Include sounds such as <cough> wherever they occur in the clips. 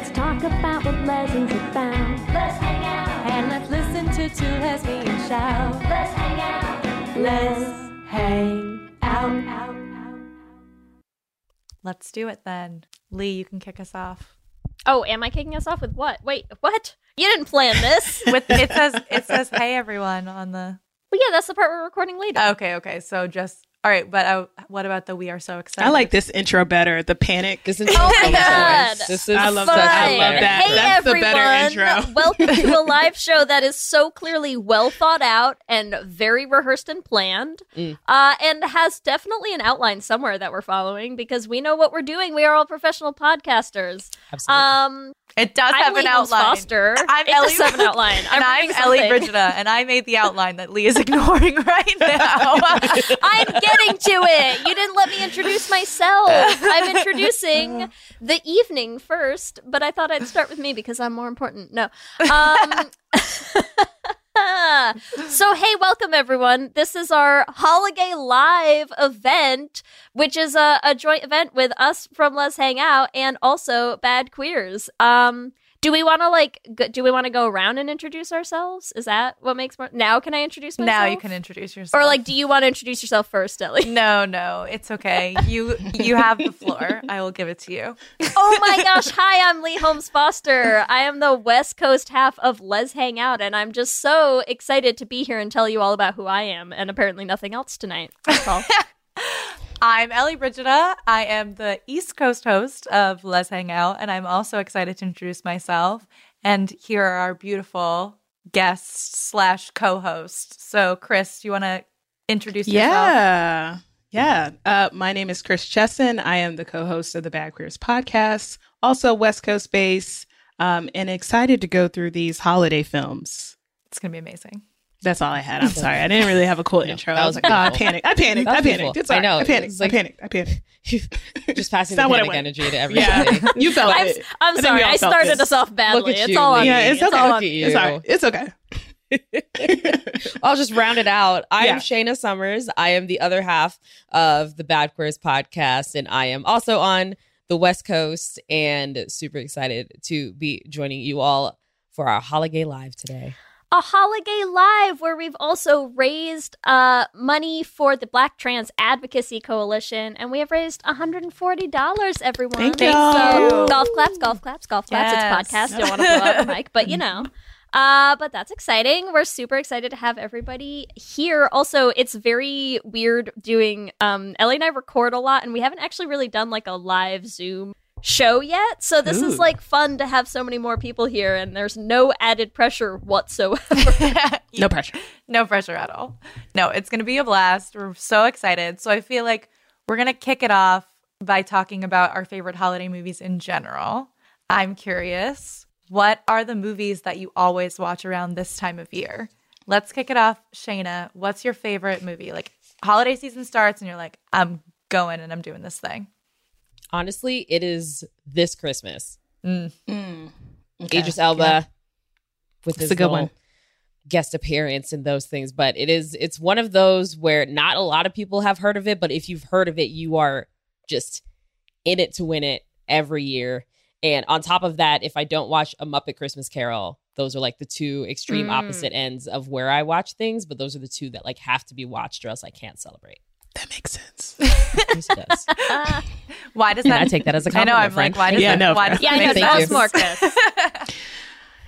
let's talk about what lessons have found. Let's hang out. And let's listen to two lesbians shout. Let's hang out. Let's hang out. Let's do it then. Leigh, you can kick us off. Oh, am I kicking us off with what? Wait, what? You didn't plan this. <laughs> With it says it says hey everyone on the well, yeah, that's the part we're recording later. Okay, okay. So just all right, but uh, what about the we are so excited? I like this intro better. The panic. This is Oh my God. This is I love Fun. that. I love that. Hey That's the everyone, better intro. <laughs> welcome to a live <laughs> show that is so clearly well thought out and very rehearsed and planned, Mm. uh, and has definitely an outline somewhere that we're following because we know what we're doing. We are all professional podcasters. Absolutely. Um, It does I'm have Leigh an outline. Foster. I'm it Ellie, does have an outline, <laughs> and I'm reading Ellie something. Brigida, and I made the outline that Leigh is ignoring right now. I'm getting to it. You didn't let me introduce myself. I'm introducing the evening first, but I thought I'd start with me because I'm more important. No. Um, <laughs> so, hey, welcome everyone. This is our Holiday Live event, which is a, a joint event with us from Lez Hang Out and also Bad Queers. Um, do we want to like? Go, do we want to go around and introduce ourselves? Is that what makes more? Now, can I introduce myself? now you can introduce yourself. Or like, do you want to introduce yourself first, Ellie? <laughs> no, no, it's okay. You you have the floor. I will give it to you. oh my <laughs> gosh! Hi, I'm Leigh Holmes Foster. I am the West Coast half of Lez Hang Out, and I'm just so excited to be here and tell you all about who I am, and apparently nothing else tonight. That's all. <laughs> I'm Ellie Brigida. I am the East Coast host of Lez Hang Out, and I'm also excited to introduce myself. And here are our beautiful guests slash co-host. So, Kris, do you want to introduce yourself? Yeah. Yeah. Uh, my name is Kris Chesson. I am the co host of the Bad Queers podcast, also West Coast base, um, and excited to go through these holiday films. It's gonna be amazing. That's all I had. I'm sorry. I didn't really have a cool intro. I was was like, oh, I panicked. I panicked. I panicked. beautiful. It's I know. I panicked. Like- I panicked. I panicked. <laughs> Just passing the panic energy to everybody. Yeah. <laughs> you felt I'm, it. I'm sorry. we I started this. us off badly. Look at It's you, all on Leigh. me. Yeah, it's all okay. on Look me. It's you. all right. It's okay. <laughs> I'll just round it out. I'm Yeah. Shana Sumers. I am the other half of the Bad Queers podcast, and I am also on the West Coast and super excited to be joining you all for our holiday live today. A holiday live where we've also raised uh, money for the Black Trans Advocacy Coalition, and we have raised $140. Everyone, Thank so you. golf claps, golf claps, golf claps. Yes. It's podcast. Don't want to <laughs> blow out the mic, but you know. Uh, but that's exciting. We're super excited to have everybody here. Also, it's very weird doing. Um, Ellie and I record a lot, and we haven't actually really done like a live Zoom show yet. So this is like fun to have so many more people here, and there's no added pressure whatsoever. <laughs> <laughs> No pressure. no pressure at all. No, it's going to be a blast. We're so excited. So I feel like we're going to kick it off by talking about our favorite holiday movies in general. I'm curious, what are the movies that you always watch around this time of year? Let's kick it off. Shana, what's your favorite movie? Like holiday season starts and you're like, I'm going and I'm doing this thing. Honestly, it is this Christmas. Mm. Okay. Idris Elba with It's his a good one. guest appearance and those things. But it is it's one of those where not a lot of people have heard of it, but if you've heard of it, you are just in it to win it every year. And on top of that, if I don't watch a Muppet Christmas Carol, those are like the two extreme Mm. opposite ends of where I watch things, but those are the two that like have to be watched or else I can't celebrate. That makes sense. <laughs> Yes, it does. Why does that I take that as a compliment, I know. I'm friend. like, why does Yeah, that, no, why does yeah, I that know. make Thank Tell you. us more, Kris. <laughs>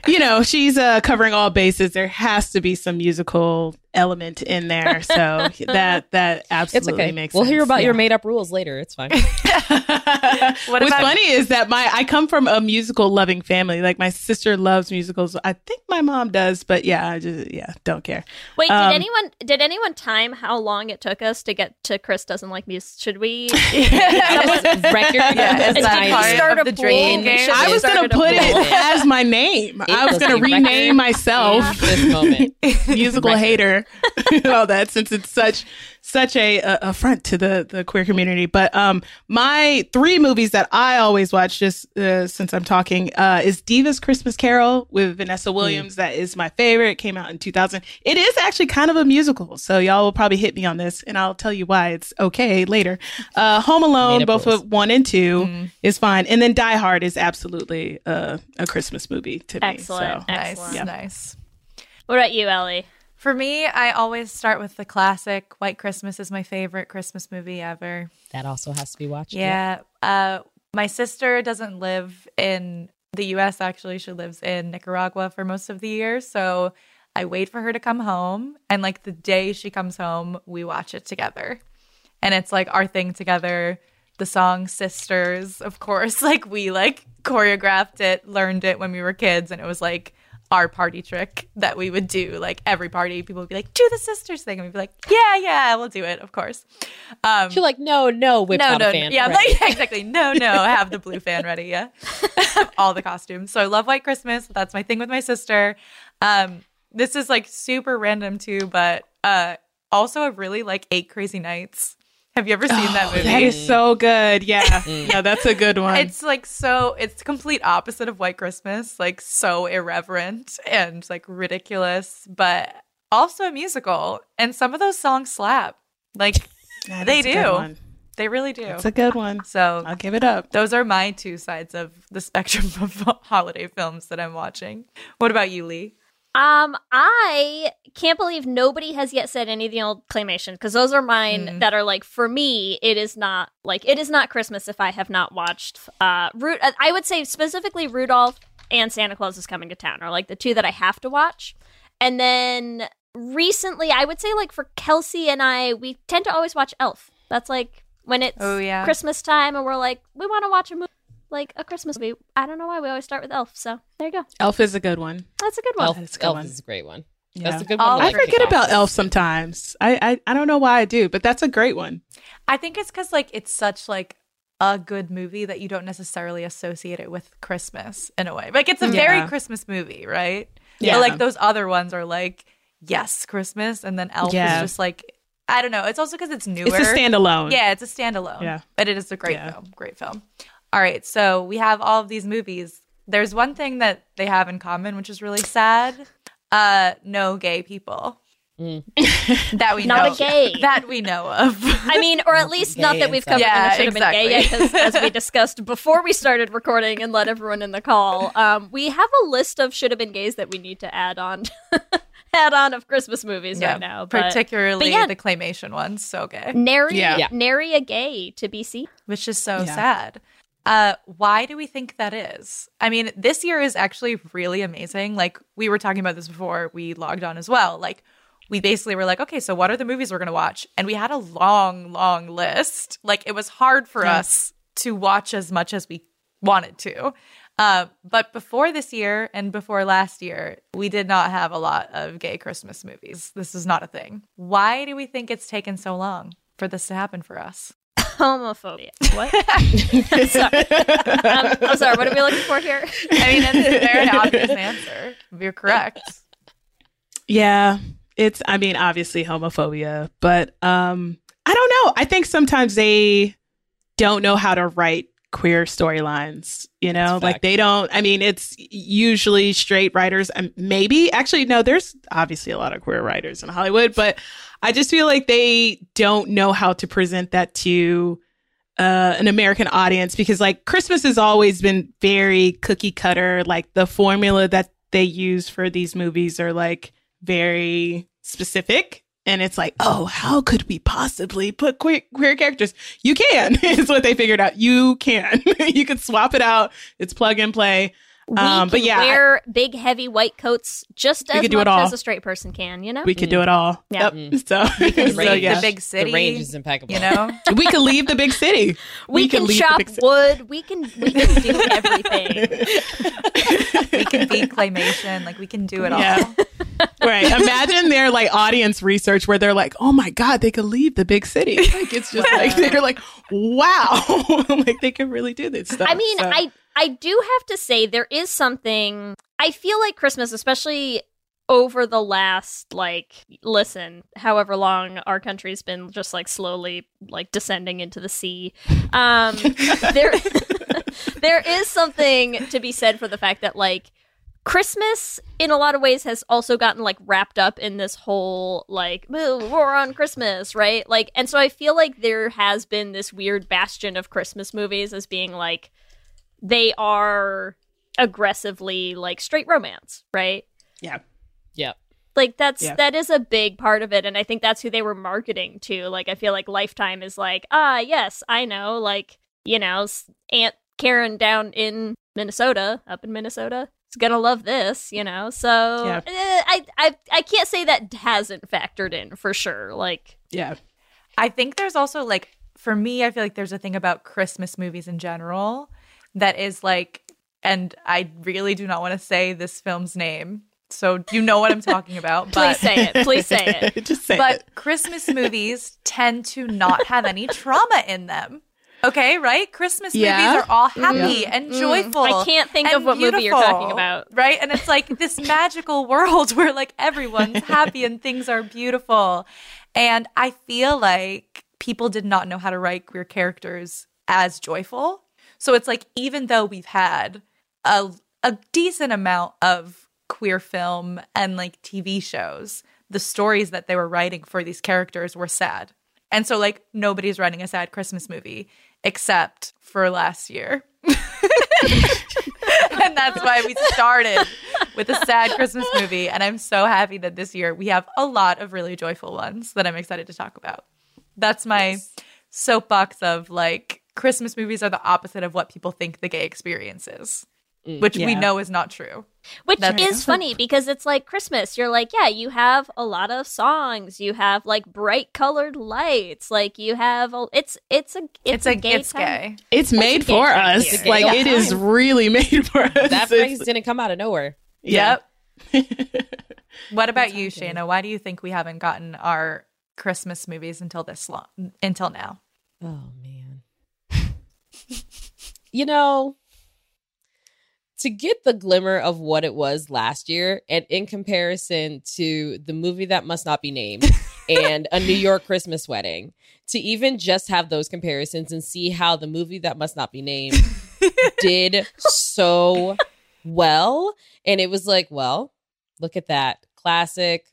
you know, she's uh, covering all bases. There has to be some musical element in there. So <laughs> that that It's absolutely okay. makes We'll sense. hear about your made up rules later. It's fine. <laughs> What What's about- funny is that my I come from a musical loving family. Like my sister loves musicals. I think my mom does, but yeah, I just yeah, don't care. Wait, Um, did anyone did anyone time how long it took us to get to Kris doesn't like music? Should we? <laughs> Record. Yeah, is Did that we part start of a the drinking pool? game? Should I was gonna put it as my name. I was was gonna rename myself. This moment. <laughs> musical hater. And <laughs> all that since it's such such a, a affront to the the queer community. But um my three movies that i always watch just uh, since i'm talking uh is diva's christmas carol with vanessa williams. That is my favorite. Came out in 2000 it is actually kind of a musical so y'all will probably hit me on this and i'll tell you why it's okay later. Uh home alone both of one and 2 is fine. And then die hard is absolutely uh, a christmas movie to me Excellent. so Nice, Excellent. nice. What about you, Ellie? For me, I always start with the classic. White Christmas is my favorite Christmas movie ever. That also has to be watched. Yeah. Uh, my sister doesn't live in the US, actually. She lives in Nicaragua for most of the year. So I wait for her to come home. And like the day she comes home, we watch it together. And it's like our thing together. The song Sisters, of course, <laughs> like we like choreographed it, learned it when we were kids. And it was like, our party trick that we would do like every party people would be like do the sisters thing and we'd be like yeah yeah we'll do it of course um You're like, no, no, no, no, fan. yeah, Right. <laughs> like, yeah, exactly. No, no, <laughs> have the blue fan ready. Yeah, <laughs> all the costumes. So I love White Christmas. That's my thing with my sister. Um, this is like super random too, but uh, also I really like Eight Crazy Nights. Have you ever seen that movie? Oh, that is so good yeah mm. <laughs> yeah that's a good one It's like so it's complete opposite of White Christmas, like so irreverent and like ridiculous, but also a musical. And some of those songs slap. Like they is a good do. they really do. It's a good one. so I'll give it up. those are my two sides of the spectrum <laughs> of holiday films that I'm watching. What about you, Leigh? Um, I can't believe nobody has yet said any of the old claymation because those are mine Mm. that are like for me. It is not like it is not Christmas if I have not watched. Uh, Ru- I would say specifically Rudolph and Santa Claus is coming to town are like the two that I have to watch. And then recently, I would say like for Kelsey and I, we tend to always watch Elf. That's like when it's Oh, yeah. Christmas time and we're like we want to watch a movie. Like a Christmas movie. I don't know why we always start with Elf. So there you go. Elf is a good one. That's a good one. Elf, That's a good Elf one. is a great one. Yeah. That's a good I'll one. I forget about. Elf sometimes. I, I I don't know why I do, but that's a great one. I think it's because like it's such like a good movie that you don't necessarily associate it with Christmas in a way. Like it's a very Christmas movie, right? Yeah. But like those other ones are like yes, Christmas, and then Elf Yeah. is just like I don't know. It's also because it's newer. It's a standalone. Yeah, it's a standalone. Yeah. But it is a great Yeah. film. Great film. All right. So we have all of these movies. There's one thing that they have in common, which is really sad. Uh, no gay people. that we Not know. a gay. <laughs> That we know of. I mean, or at least not that we've come covered Yeah, and it should have been gay yet, exactly. as we <laughs> discussed before we started recording and let everyone in the call, um, we have a list of should have been gays that we need to add on, <laughs> add on of Christmas movies yeah, right now. But particularly but yeah. the claymation ones. So gay, nary, Yeah. Yeah. nary a gay to be seen. which is so Yeah. sad. Uh, why do we think that is? I mean, this year is actually really amazing. Like we were talking about this before we logged on as well. Like we basically were like, okay, so what are the movies we're gonna watch? And we had a long, long list. Like it was hard for Yeah. us to watch as much as we wanted to. Uh, but before this year and before last year, we did not have a lot of gay Christmas movies. This is not a thing. Why do we think it's taken so long for this to happen for us? Homophobia. What? <laughs> <laughs> sorry. Um, I'm sorry. What are we looking for here? I mean, that's a very obvious answer. You're correct. Yeah, it's I mean obviously homophobia, but um I don't know. I think sometimes they don't know how to write queer storylines, you know? Like they don't I mean it's usually straight writers and maybe actually no, there's obviously a lot of queer writers in Hollywood, but I just feel like they don't know how to present that to uh, an American audience because like Christmas has always been very cookie cutter. Like the formula that they use for these movies are like very specific. And it's like, oh, how could we possibly put queer, queer characters? You can, <laughs> is what they figured out. You can. <laughs> you can swap it out. It's plug and play. We Um, but yeah, wear big heavy white coats just as much as a straight person can. You know. we could do it all. Yeah. Yep. So, <laughs> can so yeah. the big city. The range is impeccable. You know, <laughs> we could leave the big city. we, could can leave the chop city. wood. We can we can do everything. <laughs> we can be claymation. Like we can do it all. Yeah. right. Imagine their like audience research where they're like, "Oh my god, they could leave the big city." Like it's just like they're like, "Wow, like they can really do this stuff." I mean, So- I I do have to say there is something I feel like Christmas, especially over the last like listen, however long our country's been just like slowly like descending into the sea. Um <laughs> there <laughs> there is something to be said for the fact that like Christmas in a lot of ways has also gotten like wrapped up in this whole like "Ooh, war on Christmas, right? Like and so I feel like there has been this weird bastion of Christmas movies as being like they are aggressively like straight romance, right? yeah. Yep. Like that's Yeah. that is a big part of it and I think that's who they were marketing to. Like I feel like Lifetime is like, "Ah, yes, I know, like, you know, Aunt Karen down in Minnesota, up in Minnesota, is going to love this, you know." So, Yeah. eh, I I I can't say that hasn't factored in for sure. Like, Yeah. I think there's also like for me, I feel like there's a thing about Christmas movies in general that is like, and I really do not want to say this film's name, so you know what I'm talking about. <laughs> please say it. Please say it. <laughs> Just say but it. Christmas movies tend to not have any trauma in them. Okay, right? Christmas Yeah. movies are all happy and joyful. Mm. I can't think of what movie you're talking about. Right? And it's like this <laughs> magical world where like everyone's happy and things are beautiful. And I feel like people did not know how to write queer characters as joyful. So it's like even though we've had a a decent amount of queer film and like TV shows, the stories that they were writing for these characters were sad. And so like nobody's writing a sad Christmas movie except for last year. <laughs> and that's why we started with a sad Christmas movie. And I'm so happy that this year we have a lot of really joyful ones that I'm excited to talk about. That's my soapbox of like Christmas movies are the opposite of what people think the gay experience is, mm, which we know is not true. Which That's- is funny because it's like Christmas. You're like, yeah, you have a lot of songs. You have like bright colored lights. Like you have, a, it's it's a It's, it's, a, gay it's time. gay. It's made gay for us. It's Like gay it is time. really <laughs> made for us. That It's- phrase didn't come out of nowhere. yeah. Yep. <laughs> What about you, Shana? Why do you think we haven't gotten our Christmas movies until this long until now? Oh man. You know, to get the glimmer of what it was last year and in comparison to the movie that must not be named <laughs> and a New York Christmas wedding, to even just have those comparisons and see how the movie that must not be named <laughs> did so well. And it was like, well, look at that. Classic,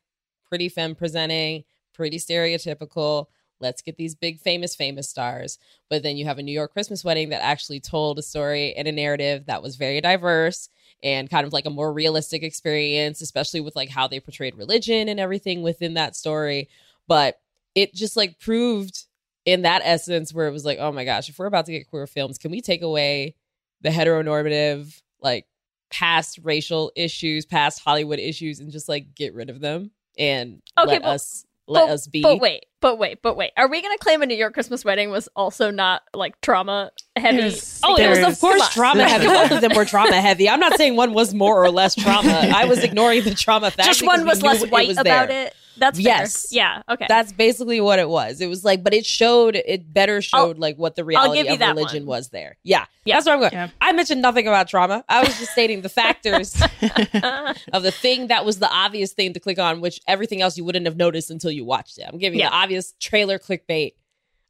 pretty femme presenting, pretty stereotypical. Let's get these big famous, famous stars. But then you have a New York Christmas wedding that actually told a story and a narrative that was very diverse and kind of like a more realistic experience, especially with like how they portrayed religion and everything within that story. But it just like proved in that essence where it was like, oh my gosh, if we're about to get queer films, can we take away the heteronormative, like past racial issues, past Hollywood issues, and just like get rid of them and Okay, let but- us let but, us be. But wait, but wait, but wait. Are we going to claim a New York Christmas wedding was also not like trauma heavy? There's- Oh, it was of course trauma heavy. Both of them were trauma <laughs> heavy. I'm not saying one was more or less trauma. I was <laughs> ignoring the trauma factor. Just one was less white was about there. it. That's fair. Yes. Yeah. Okay. That's basically what it was. It was like, but it showed, it better showed like what the reality of that religion one. was there. Yeah. Yeah. That's what I'm going. Yeah. I mentioned nothing about trauma. I was just stating the factors <laughs> of the thing that was the obvious thing to click on, which everything else you wouldn't have noticed until you watched it. I'm giving you Yeah. the obvious trailer clickbait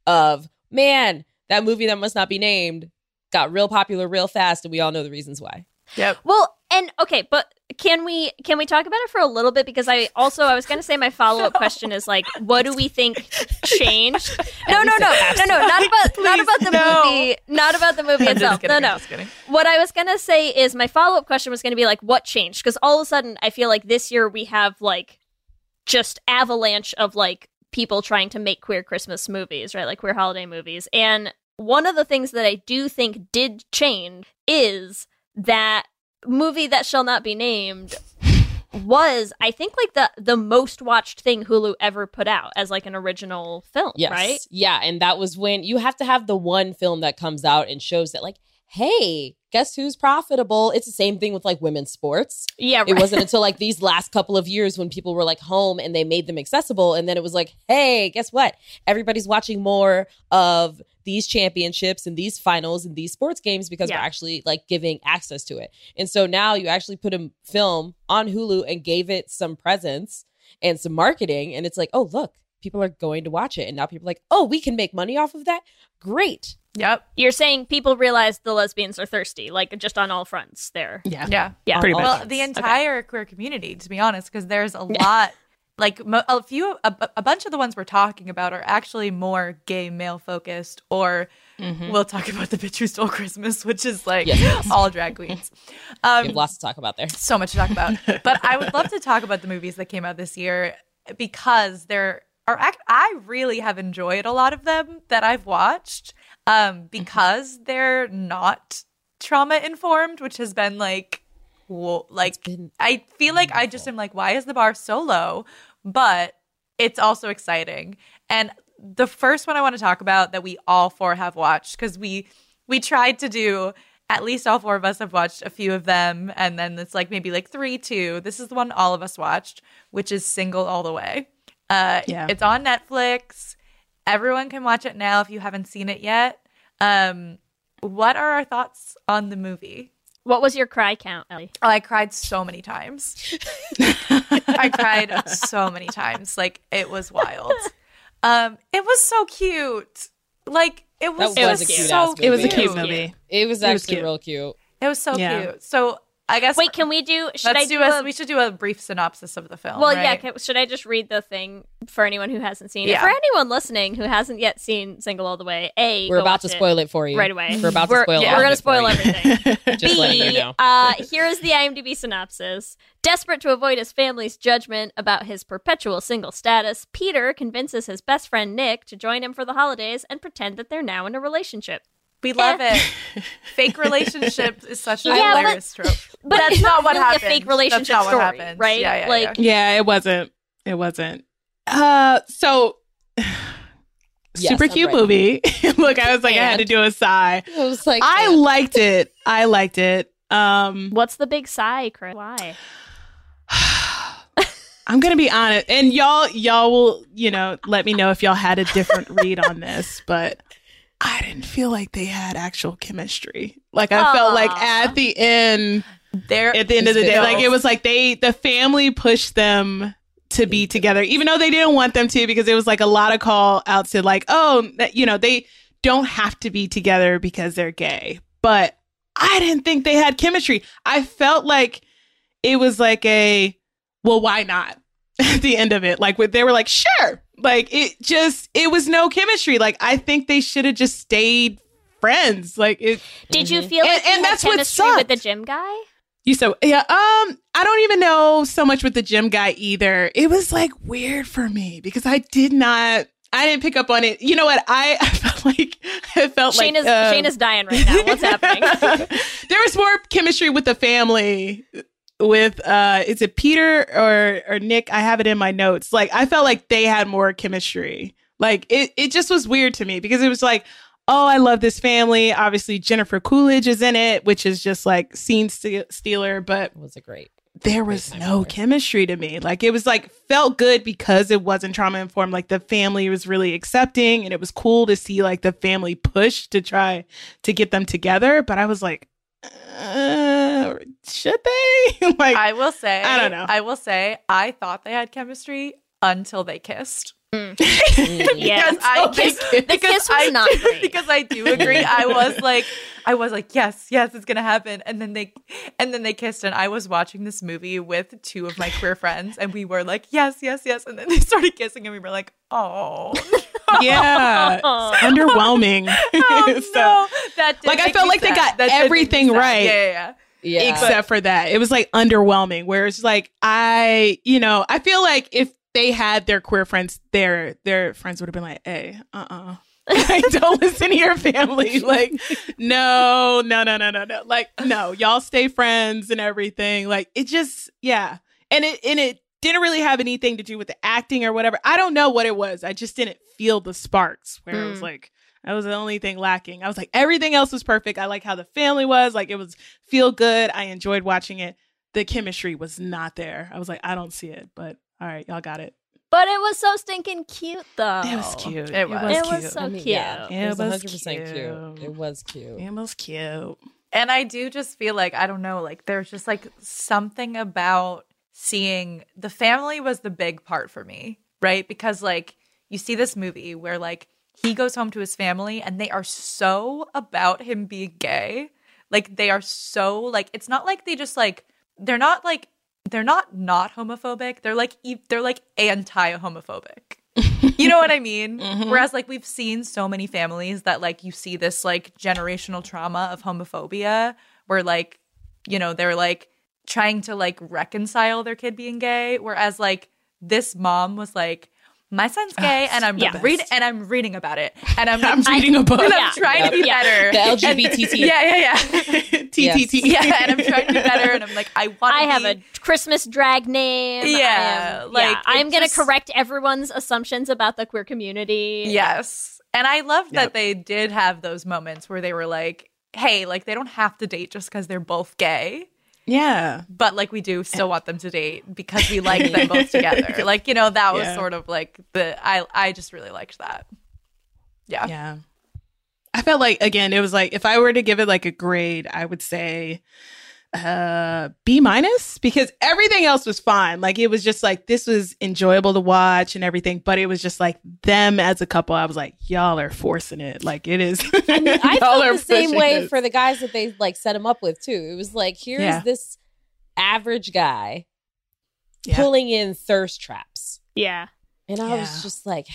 of, man, that movie that must not be named got real popular real fast, and we all know the reasons why. Yep. Well, and okay, but can we can we talk about it for a little bit because I also I was going to say my follow up <laughs> question is like what do we think <laughs> changed? No, no, no, no, no, not about not about the no. movie, not about the movie <laughs> I'm itself. kidding, No, no. What I was going to say is my follow up question was going to be like what changed because all of a sudden I feel like this year we have like just avalanche of like people trying to make queer Christmas movies, right? Like queer holiday movies. And one of the things that I do think did change is that movie that shall not be named was I think like the the most watched thing Hulu ever put out as like an original film, Yes. right? Yeah. And that was when you have to have the one film that comes out and shows that, like, hey, guess who's profitable? It's the same thing with like women's sports. Yeah, right. It wasn't until like <laughs> these last couple of years when people were like home and they made them accessible. And then it was like, hey, guess what? Everybody's watching more of these championships and these finals and these sports games because Yeah. we're actually like giving access to it. And so now you actually put a film on Hulu and gave it some presence and some marketing. And it's like, oh, look, people are going to watch it. And now people are like, oh, we can make money off of that. Great. Yep. You're saying people realize the lesbians are thirsty, like just on all fronts there. Yeah. Yeah. Yeah. Pretty much. Well, fronts. the Okay. entire queer community, to be honest, because there's a lot, like mo- a few, a, a bunch of the ones we're talking about are actually more gay male focused, or we'll talk about the bitch who stole Christmas, which is like Yes, yes. all drag queens. We Um, have lots to talk about there. so much to talk about. but I would love to talk about the movies that came out this year because there are act- I really have enjoyed a lot of them that I've watched um because they're not trauma informed, which has been like whoa, like been I feel like I just am like why is the bar so low? But it's also exciting. And the first one I want to talk about that we all four have watched because we we tried to do at least all four of us have watched a few of them and then it's like maybe like three two this is the one all of us watched which is single all the way uh Yeah. it's on netflix everyone can watch it now if you haven't seen it yet um what are our thoughts on the movie What was your cry count, Ellie? oh i cried so many times <laughs> i cried so many times like it was wild um it was so cute like it was, That was just a cute so ass It was a cute movie. It was It was actually cute. real cute. It was so Yeah. cute. So I guess Wait, can we do? Should let's I do, do a, a? we should do a brief synopsis of the film. well, yeah. Can, should I just read the thing for anyone who hasn't seen it? For anyone listening who hasn't yet seen Single All the Way, a We're about to spoil it for you right away. We're about to We're- spoil. yeah, We're gonna spoil everything. <laughs> Just B, uh, here is the IMDb synopsis. Desperate to avoid his family's judgment about his perpetual single status, Peter convinces his best friend Nick to join him for the holidays and pretend that they're now in a relationship. We love it. Fake relationships is such a Yeah, but- hilarious trope. But That's it's not what really happened. A fake relationship That's not what story, happened. right? Yeah, yeah, like Yeah, it wasn't. It wasn't. Uh, so Yes, super I'm cute ready. movie. <laughs> Look, I was like, I had to do a sigh. I was like, I man. liked it. I liked it. Um, What's the big sigh, Kris? Why? <sighs> I'm gonna be honest, and y'all, y'all will, you know, let me know if y'all had a different read on this, but I didn't feel like they had actual chemistry. Like I felt like at the end, There at the end of the day, like it was like they, the family pushed them to be together, even though they didn't want them to, because it was like a lot of call outs to like, oh, you know, they don't have to be together because they're gay. But I didn't think they had chemistry. I felt like it was like a, well, why not? <laughs> At the end of it, like they were like, sure. Like it just, it was no chemistry. Like I think they should have just stayed friends. Like it, Did you Mhm. feel And- like you and had that's what chemistry with the gym guy? You so yeah, um, I don't even know so much with the gym guy either. It was like weird for me because I did not, I didn't pick up on it. You know what? I, <laughs> I felt like, it felt Shana's like, um, Shana's dying right now. What's <laughs> happening? there was more chemistry with the family with, uh, is it Peter or, or Nick? I have it in my notes. Like, I felt like they had more chemistry. Like, it, it just was weird to me because it was like, oh, I love this family. Obviously, Jennifer Coolidge is in it, which is just like scene ste- stealer, but It was a great. there was no chemistry to me. Like it was like felt good because it wasn't trauma informed. Like the family was really accepting and it was cool to see like the family push to try to get them together. But I was like, uh, should they? <laughs> like I will say I don't know. I will say I thought they had chemistry until they kissed. Mm. <laughs> Mm, yeah. because I Until kissed. The because kiss was I not do- great. because I do agree. I was <laughs> like I was like yes yes it's gonna happen and then they and then they kissed and I was watching this movie with two of my queer friends and we were like yes yes yes and then they started kissing and we were like oh yeah, underwhelming. oh So- no that Like, I felt me like they got That did make me everything right. yeah yeah, yeah. Yeah. except for that. It was like underwhelming. Whereas like I, you know, I feel like if they had their queer friends, their their friends would have been like, "Hey, uh, uh <laughs> like, don't listen to your family. <laughs> Like, no, no, no, no, no, no. Like, no, y'all stay friends and everything. Like, it just, yeah. And it, and it didn't really have anything to do with the acting or whatever. I don't know what it was. I just didn't feel the sparks where it was Mm. like, that was the only thing lacking. I was like, everything else was perfect. I like how the family was. Like, it was feel good. I enjoyed watching it. The chemistry was not there. I was like, I don't see it, but all right, y'all got it. But it was so stinking cute, though. It was cute. It was. It cute. was so cute. yeah, It it was was 100% cute. cute. It was cute. It was cute. And I do just feel like I don't know, like there's just like something about seeing the family was the big part for me, right? Because like you see this movie where like he goes home to his family and they are so about him being gay. Like they are so like it's not like they just like they're not like they're not not homophobic. They're like e- they're like anti-homophobic. you know what I mean? <laughs> Mhm. Whereas like we've seen so many families that like you see this like generational trauma of homophobia where like you know they're like trying to like reconcile their kid being gay whereas like this mom was like my son's gay ah, and I'm Yeah. reading and I'm reading about it and I'm <laughs> I'm reading a book. and I'm Yeah. trying to be Yeah. better. The And- LGBTT. <laughs> yeah, yeah, yeah. <laughs> TTT. yeah, and I'm trying to be better and I'm like I want I to have a Christmas drag name. Yeah, am, like, yeah, I'm it gonna correct everyone's assumptions about the queer community. Yes. And I love Yep. that they did have those moments where they were like, hey, like they don't have to date just because they're both gay, Yeah. but like we do still want them to date because we like them <laughs> both together. Like, you know, that was Yeah. sort of like the I I just really liked that. Yeah. Yeah. I felt like again, it was like if I were to give it like a grade, I would say uh B minus because everything else was fine. Like it was just like this was enjoyable to watch and everything, but it was just like them as a couple. I was like, y'all are forcing it. Like it is. I mean, <laughs> I Y'all felt are the same way this. for the guys that they like set him up with too. It was like here's Yeah. this average guy Yeah. pulling in thirst traps, Yeah. and I Yeah. was just like,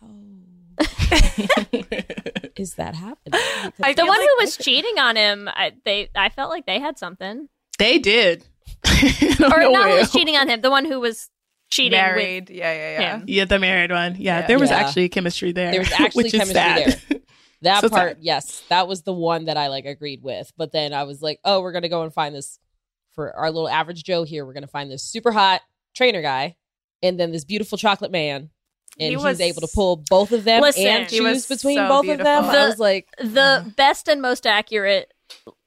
how <laughs> <laughs> is that happening? <laughs> I Because- The one like- who was cheating on him, I, they, I felt like they had something. they did. <laughs> I don't Or not who was cheating on him, the one who was cheating Married. yeah, yeah, yeah. him. Yeah, the married one. Yeah, Yeah. there was Yeah. actually chemistry there. There was <laughs> actually which is chemistry sad. that So part, sad. yes, that was the one that I like agreed with. But then I was like, oh, we're gonna go and find this for our little average Joe here. We're gonna find this super hot trainer guy, and then this beautiful chocolate man. And He he was- was able to pull both of them Listen, and choose between so both of them. beautiful. I was like, with. The best and most accurate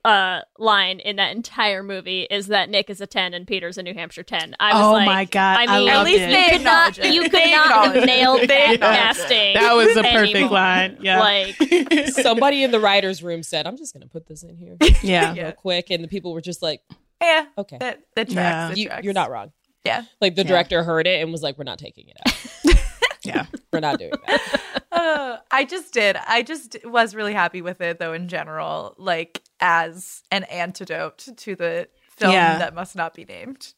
uh, line in that entire movie is that Nick is a 10 and Peter's a New Hampshire 10. I was oh like, my god! I I, mean, At loved least it. they you could not, acknowledge it. you could They not acknowledge have nailed that casting. that was a perfect anymore. line. Yeah, Like, <laughs> somebody in the writer's room said, I'm just gonna put this in here yeah. Yeah. real quick, and the people were just like, Yeah. okay, That that tracks. Yeah. that you, tracks. you're not wrong. Yeah. Like the Yeah. director heard it and was like, we're not taking it out. <laughs> Yeah. <laughs> We're not doing that. <laughs> Uh, I just did. I just was really happy with it, though, in general, like as an antidote to the film Yeah. that must not be named.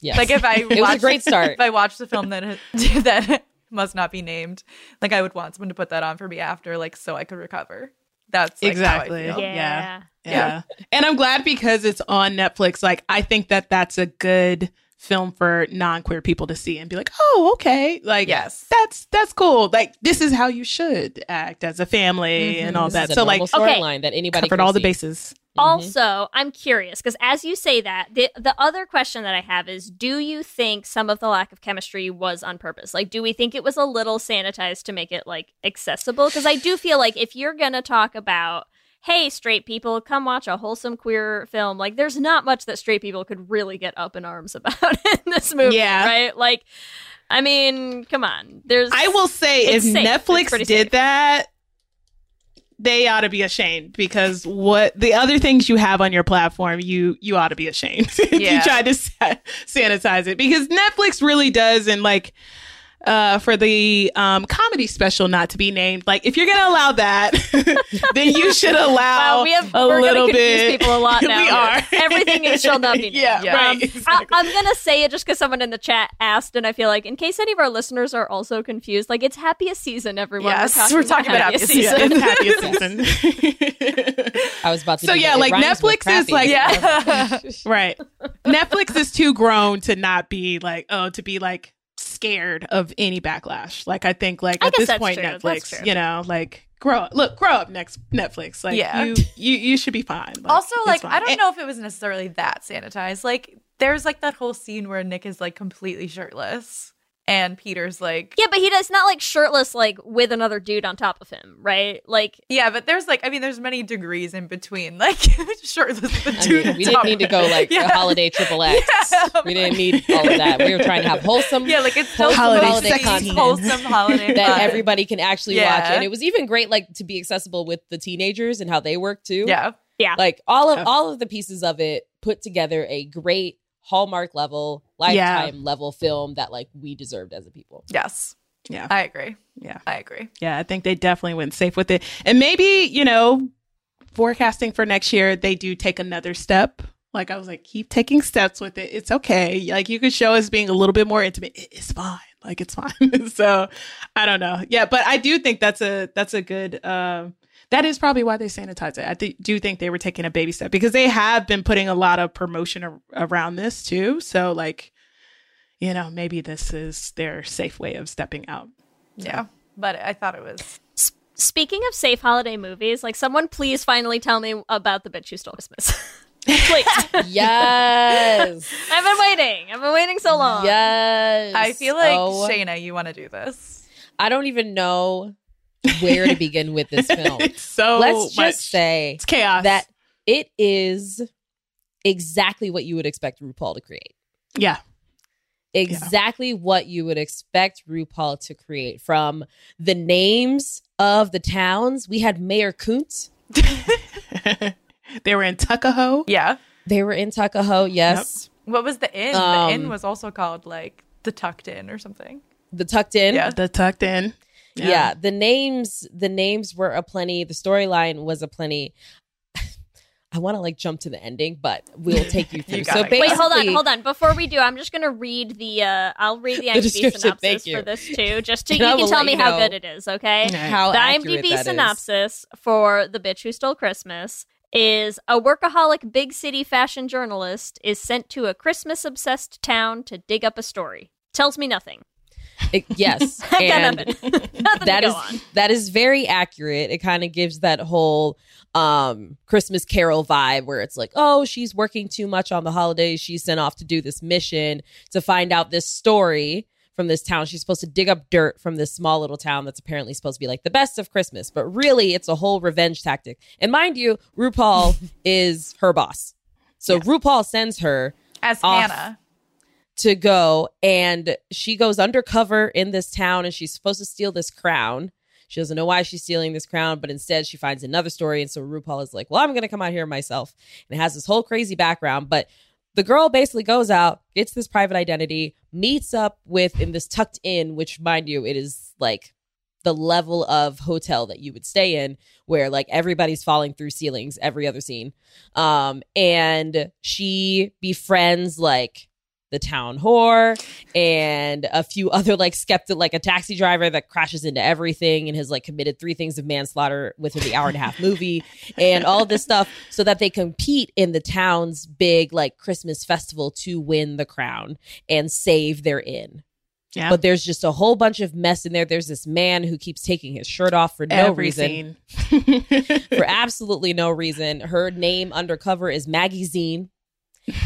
Yes. Like if I <laughs> it was a watched- great start. If I watched the film that that must not be named, like I would want someone to put that on for me after, like so I could recover. That's like, Exactly. How I feel. yeah. Yeah. Yeah. And I'm glad because it's on Netflix. Like, I think that that's a good film for non-queer people to see and be like, "Oh, okay." Like, Yes. that's that's cool. Like, this is how you should act as a family and mm-hmm. all This that. is a So, like, Okay. storyline that anybody covered can all the see. bases. Mm-hmm. Also, I'm curious because as you say that, the the other question that I have is do you think some of the lack of chemistry was on purpose? Like do we think it was a little sanitized to make it like accessible? Because I do feel like if you're going to talk about hey, straight people, come watch a wholesome queer film. Like, there's not much that straight people could really get up in arms <laughs> about in this movie, Yeah. right? Like, I mean, come on. There's I will say, if safe. Netflix did safe. that, they ought to be ashamed because what the other things you have on your platform, you you ought to be ashamed. <laughs> if Yeah. you tried to sa- sanitize it because Netflix really does, and like. Uh, for the um, comedy special not to be named, like if you're gonna allow that, <laughs> then you should allow Wow, we have a we're little gonna confuse bit. people a lot <laughs> now. we are. Everything is shall not be <laughs> named. Yeah, Yeah. right. Um, I, exactly. I'm gonna say it just because someone in the chat asked, and I feel like in case any of our listeners are also confused, like it's happiest season, everyone. Yes, we're talking about happiest happiest Yeah, season. it's happiest season. I was about to. So yeah, like, Netflix is, like- Yeah. Right. Netflix is too grown to not be like, oh, to be like scared of any backlash. Like I think like I at this point true. Netflix, you know, like grow up. Look, grow up next Netflix. Like Yeah. you you you should be fine. Like, also, like fine. I don't And- know if it was necessarily that sanitized. Like there's like that whole scene where Nick is like completely shirtless, and Peter's like, Yeah, but he does not like shirtless, like with another dude on top of him, right? Like, yeah, but there's like I mean, there's many degrees in between, like <laughs> shirtless. The I dude mean, we didn't need to go like Yeah. a holiday triple <laughs> X. Yeah. We didn't need all of that. We were trying to have wholesome Yeah, like it's still Holiday supposed to sex be scene. wholesome holiday that fun. everybody can actually Yeah. watch. And it was even great like to be accessible with the teenagers and how they work too. Yeah, yeah. Like all of Yeah. all of the pieces of it put together a great Hallmark level, lifetime level film that like we deserved as a people. yes, Yeah. I agree. Yeah. I agree. Yeah, I think they definitely went safe with it. And maybe, you know, forecasting for next year, they do take another step. Like I was like, keep taking steps with it. It's okay. Like you could show us being a little bit more intimate. It's fine. Like it's fine. <laughs> so I don't know. Yeah, but I do think that's a that's a good um that is probably why they sanitize it. I th- do think they were taking a baby step because they have been putting a lot of promotion ar- around this too. So like, you know, maybe this is their safe way of stepping out. Yeah, but I thought it was. s- speaking of safe holiday movies, like someone please finally tell me about the bitch who stole Christmas. <laughs> please. Yes. <laughs> I've been waiting. I've been waiting so long. yes. I feel like Oh, Shana, you want to do this. I don't even know where to <laughs> begin with this film. <laughs> it's so Let's much. just say it's chaos. that it is exactly what you would expect RuPaul to create. yeah. Exactly what you would expect RuPaul to create from the names of the towns. We had Mayor Kuntz. <laughs> they were in Tuckahoe. Yeah. They were in Tuckahoe, yes. What was the inn? Um, the inn was also called like the Tucked In or something. The Tucked In. Yeah. The tucked in. Yeah. the names the names were aplenty the storyline was aplenty <sighs> i want to like jump to the ending but we'll take you <laughs> through You so Wait, hold on, hold on. Before we do, I'm just gonna read the. uh I'll read the <laughs> IMDb description, synopsis for this too, <laughs> just to And you I can tell me you how know good it is. Okay. how the IMDb that is. synopsis for The Bitch Who Stole Christmas is a workaholic big city fashion journalist is sent to a Christmas obsessed town to dig up a story. Tells me nothing. It- yes. <laughs> And <laughs> that is on. that is very accurate. It kind of gives that whole um christmas carol vibe where it's like oh she's working too much on the holidays. She's sent off to do this mission to find out this story from this town. She's supposed to dig up dirt from this small little town that's apparently supposed to be like the best of christmas. But really it's a whole revenge tactic. And mind you rupaul <laughs> is her boss. So rupaul sends her As Off. Hannah. To go and she goes undercover in this town and she's supposed to steal this crown. She doesn't know why she's stealing this crown, but instead she finds another story. And so RuPaul is like, well, I'm going to come out here myself. And it has this whole crazy background. But the girl basically goes out, gets this private identity, meets up with in this tucked in, which, mind you, it is like the level of hotel that you would stay in where like everybody's falling through ceilings every other scene. Um, and she befriends like the town whore and a few other like skeptic like a taxi driver that crashes into everything and has like committed three things of manslaughter within the hour and a half movie and all this stuff so that they compete in the town's big like christmas festival to win the crown and save their inn Yeah. but there's just a whole bunch of mess in there there's this man who keeps taking his shirt off for no Every reason <laughs> for <laughs> absolutely no reason. Her name undercover is Maggie Zine,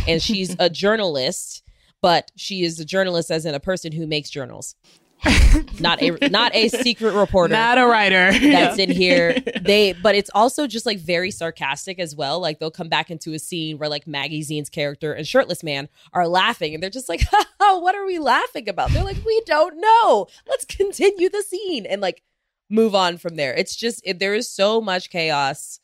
and she's a <laughs> journalist, but she is a journalist as in a person who makes journals, <laughs> not a not a secret reporter. Not a writer. that's in here. <laughs> They, but it's also just like very sarcastic as well. Like they'll come back into a scene where like Maggie Zine's character and Shirtless Man are laughing, and they're just like, <laughs> "What are we laughing about?" They're like, "We don't know. Let's continue the scene and like move on from there." It's just it, there is so much chaos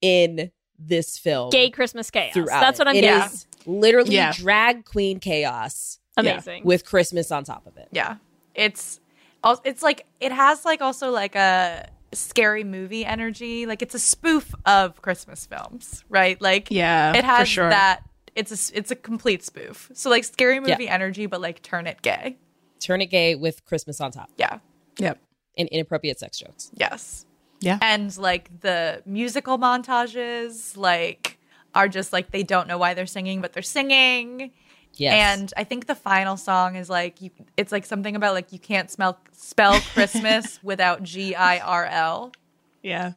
in this film. Gay Christmas chaos. throughout That's what I'm It getting. is literally Yeah. drag queen chaos Amazing. with Christmas on top of it. Yeah. It's al- it's like it has like also like a scary movie energy. Like it's a spoof of Christmas films, right? Like Yeah, it has sure. that it's a s- it's a complete spoof. So like scary movie energy but like turn it gay. Turn it gay with Christmas on top Yeah. Yep. and inappropriate sex jokes. Yes. Yeah. And like the musical montages like are just like they don't know why they're singing but they're singing Yes. And I think the final song is like you, it's like something about like you can't smell spell Christmas <laughs> without G I R L. Yeah.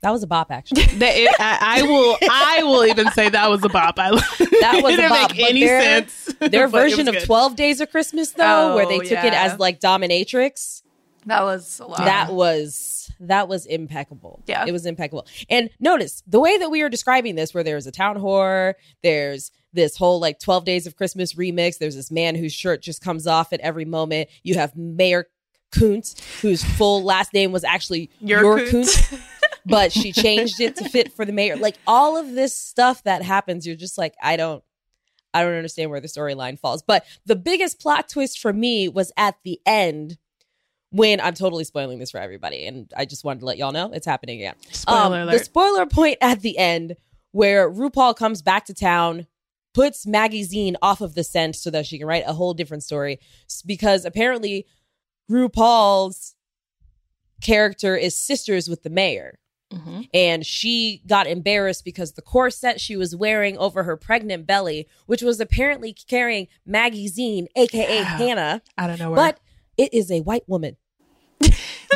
that was a bop, actually. <laughs> It, I, I will. I will even say that was a bop. I <laughs> That was a didn't bop, make any their- sense. Their version of 12 Days of Christmas, though, where they Oh, took it as like dominatrix. That was a lot. That was that was impeccable. Yeah. It was impeccable. And notice the way that we are describing this, where there's a town whore, there's this whole like 12 days of Christmas remix, there's this man whose shirt just comes off at every moment. You have Mayor Kuntz, whose full last name was actually Your Your Kuntz. Kuntz, but she changed it to fit for the mayor. Like all of this stuff that happens, you're just like, I don't I don't understand where the storyline falls. But the biggest plot twist for me was at the end when I'm totally spoiling this for everybody. And I just wanted to let y'all know it's happening again. Spoiler Um, alert. The spoiler point at the end where RuPaul comes back to town, puts Maggie Zine off of the scent so that she can write a whole different story. Because apparently RuPaul's character is sisters with the mayor Mhm. and she got embarrassed because the corset she was wearing over her pregnant belly, which was apparently carrying Maggie Zine, aka Yeah. Hannah, I don't know where. but it is a white woman.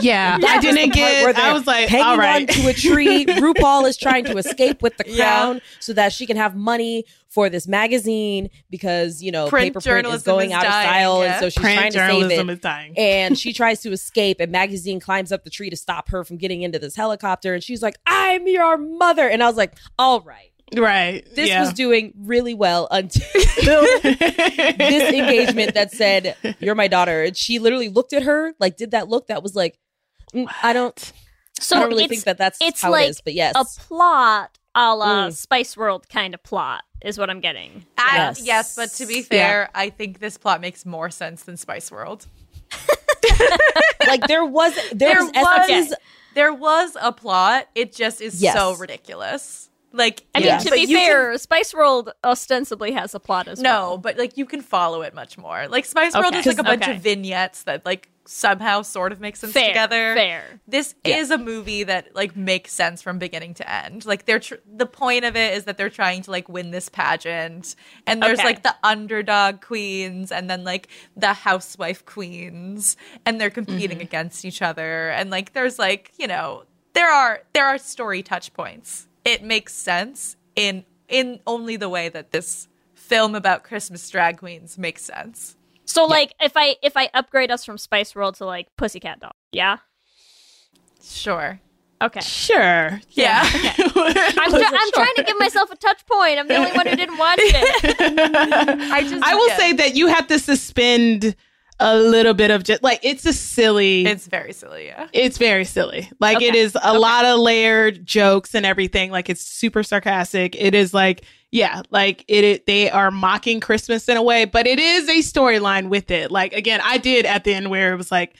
yeah, I didn't get. I was like, hanging all right. onto a tree. <laughs> RuPaul is trying to escape with the Yeah. crown so that she can have money for this magazine because you know Print paper print is going is out dying, of style, yeah. and so she's Print trying to save journalism it. is dying. and she <laughs> tries to escape and magazine climbs up the tree to stop her from getting into this helicopter and she's like i'm your mother and i was like all right right. this yeah. was doing really well until <laughs> this engagement that said you're my daughter and she literally looked at her like did that look that was like mm, i don't So i don't really think that that's it's how like it is but yes a plot a la Mm. Spice World kind of plot is what I'm getting. I, Yes. yes. but to be fair, I think this plot makes more sense than Spice World. <laughs> like there was there, There was, was- essences There was a plot. It just is Yes. so ridiculous. Like, I Yeah. mean, to but be you can- fair, Spice World ostensibly has a plot as no, well. No, but like you can follow it much more. Like Spice World Okay. is like a bunch Okay. of vignettes that like somehow sort of make sense Fair, together. fair. This Yeah. is a movie that like makes sense from beginning to end. Like they're tr- the point of it is that they're trying to like win this pageant, and there's Okay. like the underdog queens, and then like the housewife queens, and they're competing Mm-hmm. against each other, and like there's like you know there are there are story touch points. It makes sense in in only the way that this film about Christmas drag queens makes sense. So like if I if I upgrade us from Spice World to like Pussycat Doll, yeah, Sure. okay. Sure. Yeah. <laughs> <laughs> I'm, try- I'm trying to give myself a touch point. I'm the only one who didn't watch it. <laughs> I just I will yeah. say that you have to suspend a little bit of just like it's a silly. it's very silly. Yeah. It's very silly. Like it Okay. is a lot of layered jokes and everything. Like it's super sarcastic. It is like yeah, like it, it they are mocking Christmas in a way, but it is a storyline with it. Like again, I did at the end where it was like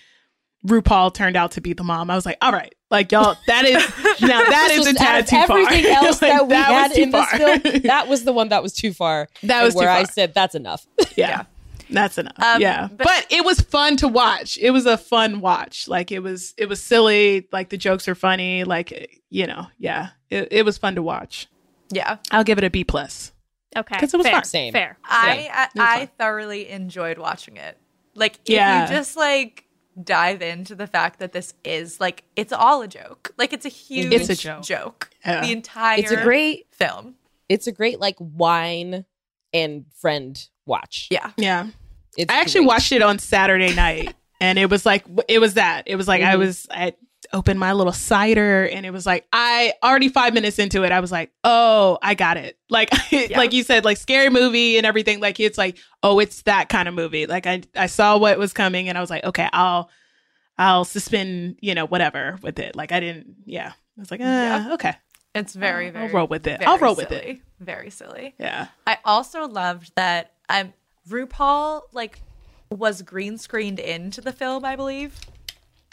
RuPaul turned out to be the mom. I was like, all right, like y'all, that is <laughs> now that This is a out tad of too far. everything <laughs> else Like, that we was had too in this film <laughs> that was the one that was too far That and was too where i said that's enough yeah. That's enough. Um, yeah. but- But, it was fun to watch. It was a fun watch. Like it was it was silly, like the jokes are funny, like you know, yeah. It, it was fun to watch. Yeah. I'll give it a B plus. Okay. Because it was fair, fun. Same. fair. I I, I thoroughly enjoyed watching it. Like if Yeah. you just like dive into the fact that this is like it's all a joke. Like it's a huge It's a joke. joke. Yeah. The entire it's a great film. it's a great like wine and friend watch Yeah. Yeah. It's I actually great. watched it on Saturday night and it was like it was that. It was like I Mhm. was I opened my little cider and it was like I already 5 minutes into it I was like, "Oh, I got it." <laughs> Like like you said like scary movie and everything like it's like, "Oh, it's that kind of movie." Like I I saw what was coming and I was like, "Okay, I'll I'll suspend, you know, whatever with it." Like I didn't yeah. I was like, uh, Yeah. okay. It's very, I'll very roll with it. I'll roll with silly. it. Very silly. Yeah. I also loved that um RuPaul like was green screened into the film, I believe.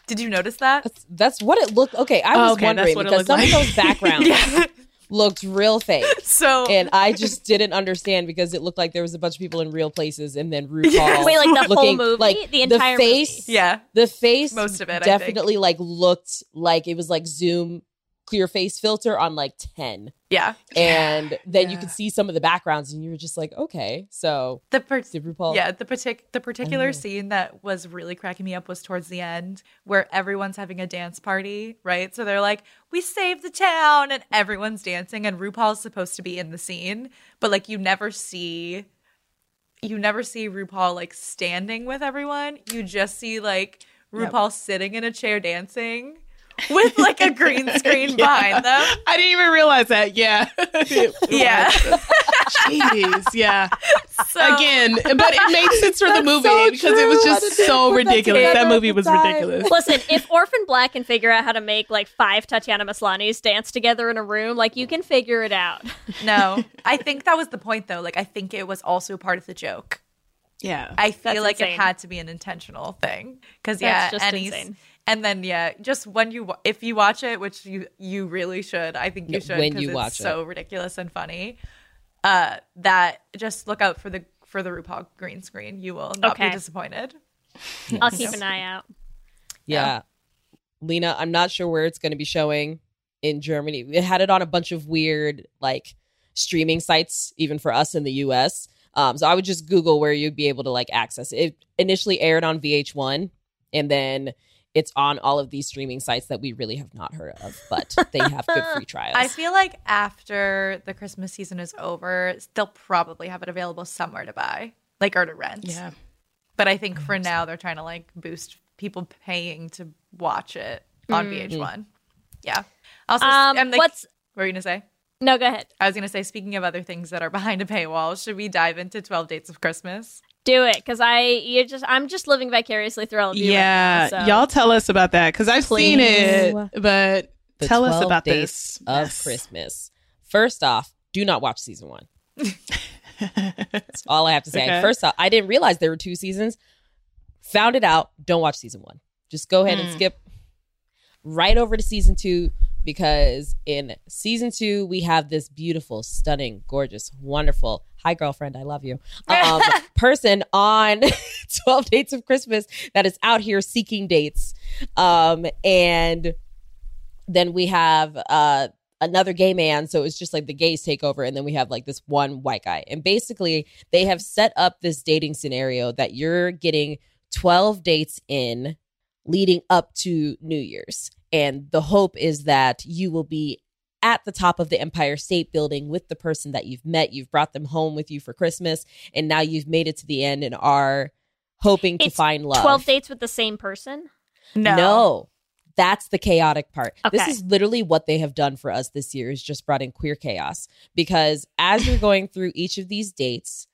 Did you notice that? that's, that's what it looked okay i Oh, was okay, wondering that's what it because some like. of those backgrounds <laughs> yeah. looked real fake <laughs> So and I just didn't understand because it looked like there was a bunch of people in real places, and then <laughs> RuPaul. Wait, like the whole movie? like The entire face, yeah. the face, Most of it, I think. definitely like looked like it was like Zoom clear face filter on like 10 Yeah. and then you yeah. could see some of the backgrounds and you were just like okay so The per- RuPaul yeah, the partic- the particular Oh. scene that was really cracking me up was towards the end where everyone's having a dance party, right? So they're like, "We saved the town," and everyone's dancing, and RuPaul's supposed to be in the scene, but like you never see, you never see RuPaul like standing with everyone. You just see like RuPaul sitting in a chair dancing <laughs> with like a green <laughs> screen behind them. I didn't even realize that. Yeah. <laughs> Yeah. Jeez. Yeah. So, Again, but it made sense for the movie so because it was just so put that ridiculous. That, movie was time. ridiculous. Listen, if Orphan Black can figure out how to make like five Tatiana Maslanys dance together in a room, like you can figure it out. no, I think that was the point though. Like I think it was also part of the joke. Yeah. I feel like insane. it had to be an intentional thing because yeah, just Annie's- insane. And then yeah, just when you if you watch it, which you you really should, I think you should when 'cause you it's watch so ridiculous and funny. Uh, that just look out for the for the RuPaul green screen. You will not Okay. be disappointed. I'll keep an eye out. yeah. lena i'm not sure where it's going to be showing in germany it had it on a bunch of weird like streaming sites even for us in the us um, so i would just google where you'd be able to like access it it initially aired on vh1 and then it's on all of these streaming sites that we really have not heard of but <laughs> they have good free trials I feel like after the Christmas season is over, they'll probably have it available somewhere to buy, like or to rent. yeah. But I think for now they're trying to like boost people paying to watch it on VH1. Yeah. Also, Um, I'm like, what's what were you gonna say? no? Go ahead. I was gonna say, speaking of other things that are behind a paywall, should we dive into Twelve Dates of Christmas? Do it, because I you just I'm just living vicariously through all of you. Yeah. right now, so. Y'all tell us about that because I've seen it, but The tell us about Days this. of Yes. Christmas. First off, do not watch season one. <laughs> That's all I have to say. Okay. First off, I didn't realize there were two seasons. Found it out. Don't watch season one. Just go ahead and Hmm. skip right over to season two because in season two we have this beautiful, stunning, gorgeous, wonderful. Hi, girlfriend. I love you. Um, <laughs> person on <laughs> 12 Dates of Christmas that is out here seeking dates. Um, and then we have uh another gay man so it's just like the gays take over and then we have like this one white guy and basically they have set up this dating scenario that you're getting 12 dates in leading up to new year's and the hope is that you will be at the top of the empire state building with the person that you've met you've brought them home with you for christmas and now you've made it to the end and are hoping to find love Twelve dates with the same person. no. No. That's the chaotic part. This is literally what they have done for us this year is just brought in queer chaos because as you're going <laughs> through each of these dates,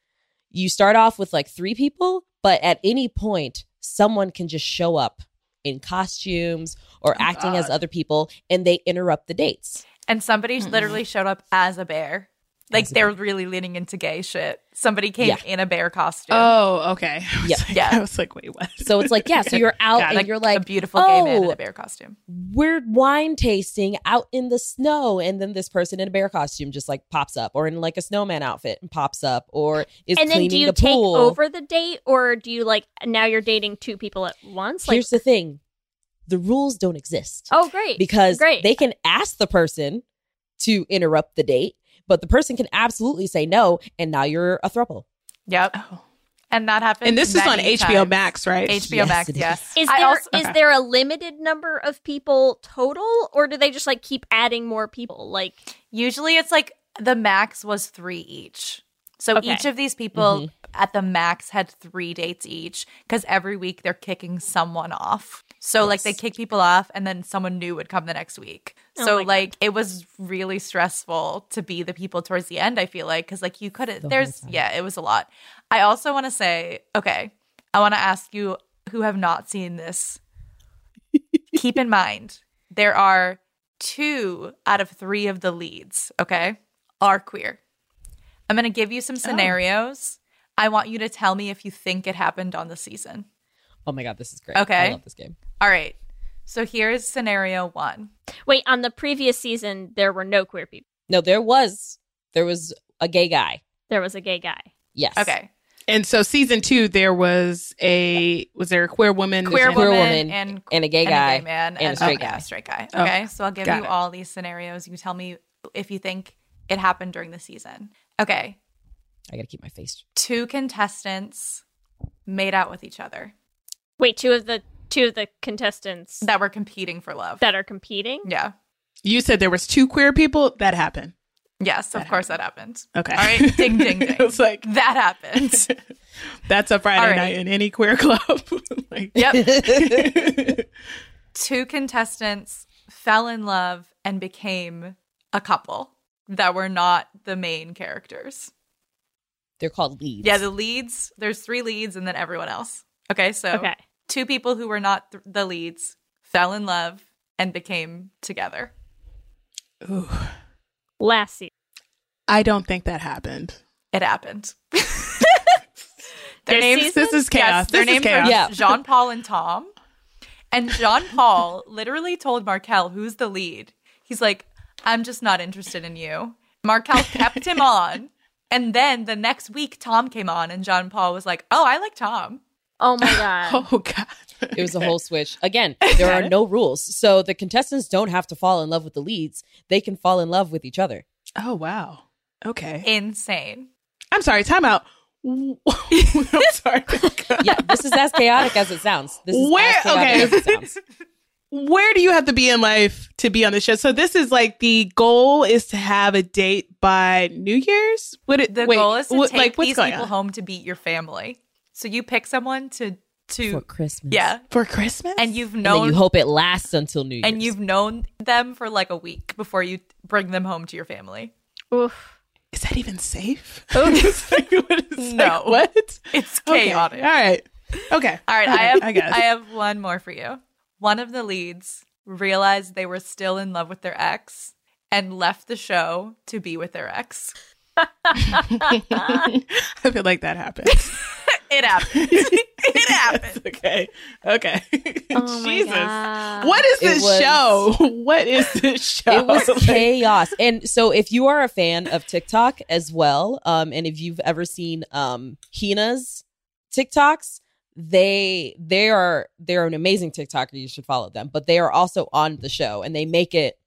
you start off with like three people, but at any point someone can just show up in costumes or oh, acting as other people and they interrupt the dates. And somebody literally showed up as a bear. Like they're really leaning into gay shit. Somebody came Yeah. in a bear costume. Oh, okay. <laughs> I was Yeah. like- Yeah. I was like, wait, what? So it's like, yeah, so you're out Got and it. you're like, a beautiful gay man in "Oh, a bear costume. we're wine tasting out in the snow and then this person in a bear costume just like pops up or in like a snowman outfit and pops up or is and then cleaning do you the take pool. over the date, or do you like now you're dating two people at once? Like, Here's the thing. The rules don't exist. oh, great, because great. they can ask the person to interrupt the date, but the person can absolutely say no and now you're a throuple. Yep. Oh. And that happens. And this is on many HBO. Max, right? HBO Yes, Max, yes. Is I there also- is okay. there a limited number of people total, or do they just like keep adding more people? Like, Usually it's like the max was three each. So Okay. each of these people mm-hmm. At the max had three dates each because every week they're kicking someone off. So like they kick people off and then someone new would come the next week. Oh So my God. like it was really stressful to be the people towards the end, I feel like, because like you couldn't whole there's yeah, it was a lot. I also want to say, okay, I want to ask you who have not seen this. <laughs> Keep in mind, there are two out of three of the leads, okay, are queer. I'm to give you some oh. scenarios. I want you to tell me if you think it happened on the season. Oh my god, this is great. Okay. I love this game. All right. So here's scenario one. wait, on the previous season there were no queer people. No, there was there was a gay guy. There was a gay guy. Yes. Okay. And so season two, there was a was there a queer woman? Queer, Queer woman, woman and and a gay and guy a gay man, and a straight yeah, guy. straight guy. Oh, Okay, so I'll give you it. all these scenarios. You tell me if you think it happened during the season. Okay, I gotta keep my face. two contestants made out with each other Wait, two of the two of the contestants that, that were competing for love. That are competing. yeah. You said there was two queer people that happened. Yes, of That course that happened. Okay. All right, ding, ding, <laughs> ding. it's like That happened. <laughs> that's a Friday All right. night in any queer club. <laughs> like, Yep. Two contestants fell in love and became a couple that were not the main characters. They're called leads. Yeah, the leads, there's three leads and then everyone else. Okay, so Okay. two people who were not th- the leads fell in love and became together. Ooh, Last season. I don't think that happened. It happened. <laughs> their This names, season? This is chaos. yes, their is names chaos. are Yeah. Jean Paul and Tom. <laughs> And Jean Paul literally told Markel, who's the lead, he's like, I'm just not interested in you. Markel kept him <laughs> on. And then the next week, Tom came on, and John Paul was like, Oh, I like Tom. Oh my <laughs> god. Oh god. It was a whole switch. Again, <laughs> there are no rules. So the contestants don't have to fall in love with the leads. They can fall in love with each other. Oh wow. Okay. Insane. I'm sorry. Time out. <laughs> I'm sorry. Yeah, this is as chaotic as it sounds. This is Where- as chaotic okay. As it sounds. Where do you have to be in life to be on the show? So this is like the goal is to have a date by New Year's. What it? The wait, goal is to what- take like these people on home to beat your family. So you pick someone to to For Christmas. yeah, for Christmas? and you've And known you hope it lasts until New Year's. and you've known them for like a week before you bring them home to your family. Oof. is that even safe? Oh. <laughs> Like, what is- No. like, what? It's Okay, chaotic. All right. Okay. All right, I have <laughs> I guess. I have one more for you. One of the leads realized they were still in love with their ex and left the show to be with their ex. <laughs> I feel like that happened. <laughs> It happened. <laughs> it happened. okay. Okay. Oh Jesus. What is this was- show? What is this show? it was chaos. And so if you are a fan of TikTok as well, um, and if you've ever seen um Hina's TikToks, they they are they're an amazing TikToker. You should follow them. But they are also on the show and they make it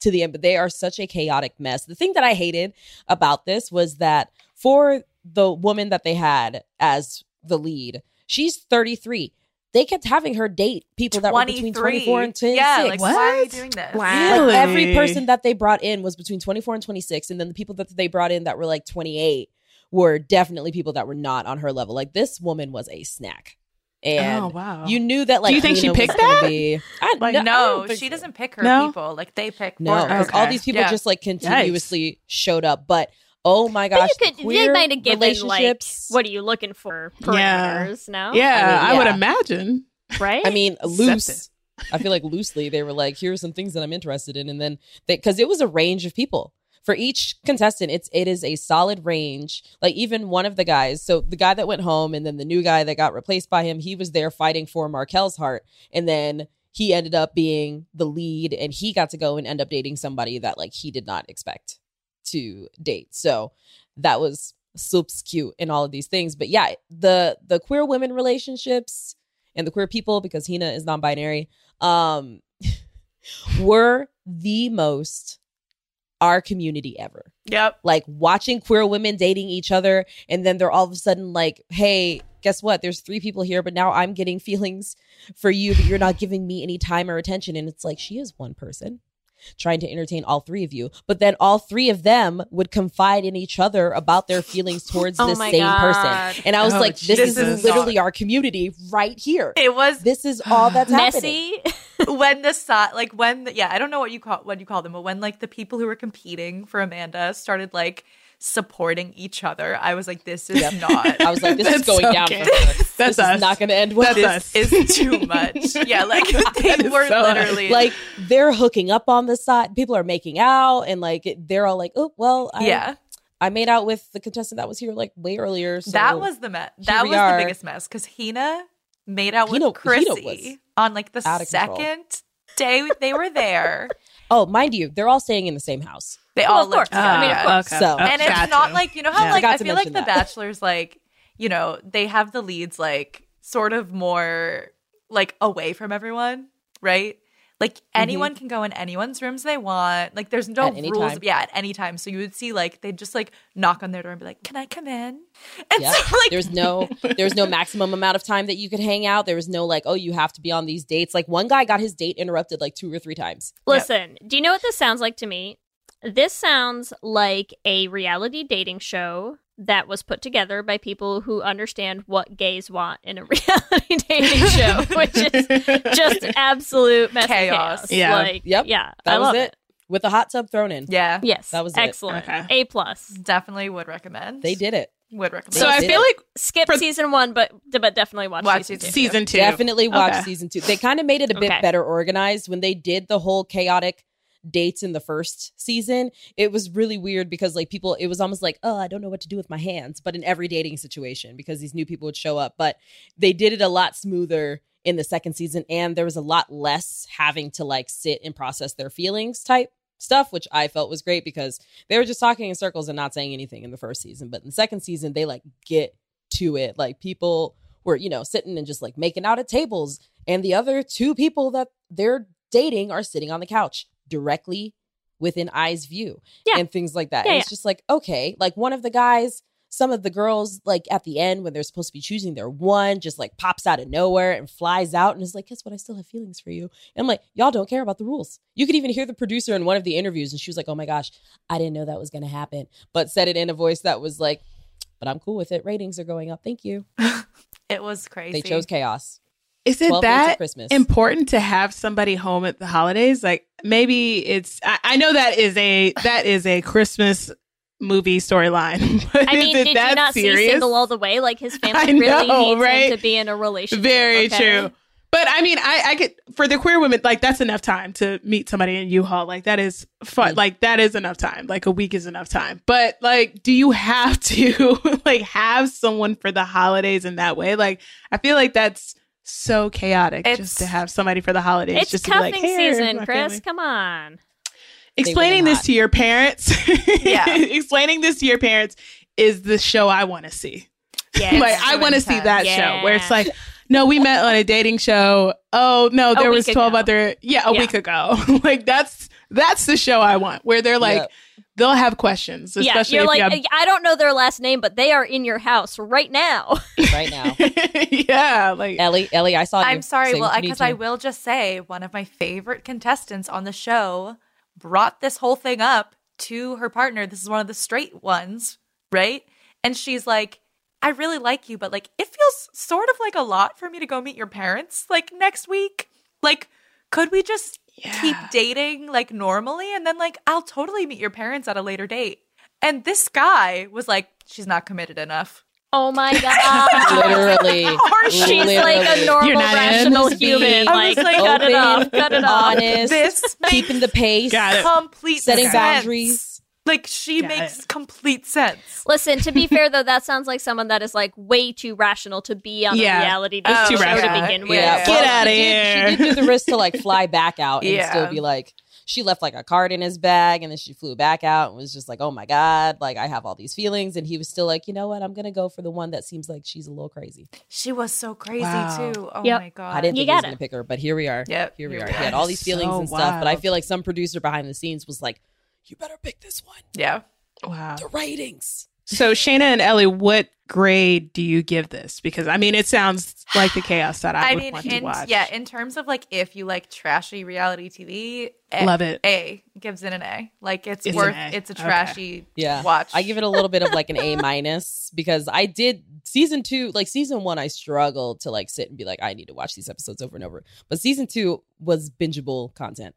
to the end. But they are such a chaotic mess. The thing that I hated about this was that for the woman that they had as the lead, she's 33. They kept having her date people that were between 24 and 26. Yeah, like why are you doing this? Wow. Really? Like every person that they brought in was between 24 and 26 and then the people that they brought in that were like 28 were definitely people that were not on her level like this woman was a snack and oh wow. you knew that like Do you think she Hina was picked that? be, I, Like, no, I No, don't she so. doesn't pick her No? people. Like they pick no for her. 'cause all these people Yeah. just like continuously showed up but oh my gosh But you the could, queer they might have given like, relationships what are you looking for? Yeah. Parameters, no? yeah, I I, would imagine. Right? I mean, loose. I feel like loosely they were like, "Here's some things that I'm interested in," and then because it was a range of people for each contestant, it's it is a solid range. Like even one of the guys, so the guy that went home, and then the new guy that got replaced by him, he was there fighting for Markel's heart, and then he ended up being the lead, and he got to go and end up dating somebody that like he did not expect to date. So that was super cute and all of these things. But yeah, the the queer women relationships and the queer people because Hina is non-binary um <laughs> were the most our community ever. Yep. Like watching queer women dating each other and then they're all of a sudden like, "Hey, guess what? There's three people here, but now I'm getting <laughs> feelings for you, but you're not giving me any time or attention." And it's like she is one person trying to entertain all three of you, but then all three of them would confide in each other about their feelings towards <laughs> Oh this same God. person. And I was Oh, like, this is literally our community right here. It was This is all that's <gasps> happening. Messy. <laughs> when the side like when the, yeah i don't know what you call what you call them but when like the people who were competing for amanda started like supporting each other i was like this is not I was like, this is <laughs> going down okay. for her. <laughs> That's this us. is not going to end well. That's this us. is too much <laughs> yeah like they were so us. literally like they're hooking up on the side. People are making out, and like they're all like, "Oh, well, I, yeah I made out with the contestant that was here like way earlier." So that was the mess that was are. the biggest mess because hina made out with Hina- Hina chrissy on like the of control. second day they were there oh, mind you, they're all staying in the same house. they Well, all of course. lived I mean, of course. So- and it's Got not to. like you know how Yeah. like Forgot I feel like mention the. Bachelor's like you know, they have the leads like sort of more like away from everyone, right? Like mm-hmm. anyone can go in anyone's rooms they want. Like there's no At rules. time. Yeah, at any time. So you would see like they'd just like knock on their door and be like, "Can I come in?" <laughs> And Yeah. so like There's no there's no maximum amount of time that you could hang out. There was no like, oh, you have to be on these dates. Like one guy got his date interrupted like two or three times. Listen, do you know what this sounds like to me? This sounds like a reality dating show that was put together by people who understand what gays want in a <laughs> reality dating show, <laughs> which is just absolute mess Chaos. chaos. Yeah. Like, Yep. Yeah. That I was love it. With the hot tub thrown in. yeah, Yes. That was it. excellent. Okay. A plus. definitely would recommend. They did it. Would recommend. So I feel it. like Skip For- season one, but but definitely watch, Watch season two. season two. Definitely watch Okay. season two. They kind of made it a bit Okay. better organized when they did the whole chaotic dates in the first season. It was really weird because like people, it was almost like, oh, I don't know what to do with my hands, but in every dating situation because these new people would show up. But they did it a lot smoother in the second season, and there was a lot less having to like sit and process their feelings type stuff, which I felt was great because they were just talking in circles and not saying anything in the first season. But in the second season, they like get to it. Like people were, you know, sitting and just like making out at tables, and the other two people that they're dating are sitting on the couch directly within eyes view Yeah. and things like that. Yeah, and it's just like, okay, like one of the guys, some of the girls, like at the end when they're supposed to be choosing their one, just like pops out of nowhere and flies out and is like, guess what? I still have feelings for you. And I'm like, y'all don't care about the rules. You could even hear the producer in one of the interviews and she was like, oh my gosh, I didn't know that was going to happen, but said it in a voice that was like, but I'm cool with it. Ratings are going up. Thank you. <laughs> it was crazy. They chose chaos. Is it 12 days of that important to have somebody home at the holidays? Like maybe it's I, I know that is a that is a Christmas movie storyline. <laughs> I mean, is it did that you not see? Single All the Way? Like his <laughs> I family really needs right? him to be in a relationship. Very okay? true. But I mean, I, I get for the queer women, like that's enough time to meet somebody in U-Haul. Like that is fun. Mm. Like that is enough time. Like a week is enough time. But like, do you have to <laughs> like have someone for the holidays in that way? Like, I feel like that's so chaotic It's- just to have somebody for the holidays. It's just to be like, cuffing season, Chris. family." Come on. Explaining this to your parents. <laughs> Yeah. Explaining this to your parents is the show I want to see. Yeah. like I want to see intense. that show where it's like, no, we met on a dating show. Oh no, there was twelve ago. other yeah, a Yeah. week ago. <laughs> like that's that's the show I want where they're like Yep. They'll have questions, yeah, especially you're if like, you have. I don't know their last name, but they are in your house right now. <laughs> <laughs> right now. <laughs> yeah, like Ellie, Ellie, I saw you. I'm sorry. Well, because too. I will just say one of my favorite contestants on the show brought this whole thing up to her partner. This is one of the straight ones, right? And she's like, I really like you, but like, it feels sort of like a lot for me to go meet your parents like next week. Like, could we just keep dating like normally? And then, like, I'll totally meet your parents at a later date. And this guy was like, she's not committed enough. Oh my <laughs> god. literally, or She's like a normal, You're not in rational human. I Like, was like, cut it open, off. Cut it off. honest, This keeping the pace, Got it. complete setting sense. boundaries. Like she Got makes it. complete sense. Listen, to be fair <laughs> though, that sounds like someone that is like way too rational to be on Yeah. a reality It's dating too show to rational. begin with. Yeah. Get Well, outta she did- here. She did do the risk to like fly back <laughs> out and Yeah. still be like, she left like a card in his bag and then she flew back out and was just like, oh my God, like I have all these feelings. And he was still like, you know what? I'm going to go for the one that seems like she's a little crazy. She was so crazy Wow. too. Oh Yep. my god. I didn't You think he was got going to pick her, but here we are. Yep, Here we are. He had all these feelings So and stuff, but I feel like some producer behind the scenes was like, you better pick this one. Yeah. wow. The ratings. So Shana and Ellie, what grade do you give this? Because I mean, it sounds like the chaos that I, I would mean, want to watch. yeah, in terms of like if you like trashy reality TV, A, eh, Love it. A gives it an A. Like it's, It's worth. an A. It's a Okay. trashy Yeah. watch. I give it a little bit of like an A <laughs> minus because I did season two, like season one, I struggled to like sit and be like, I need to watch these episodes over and over. But season two was bingeable content.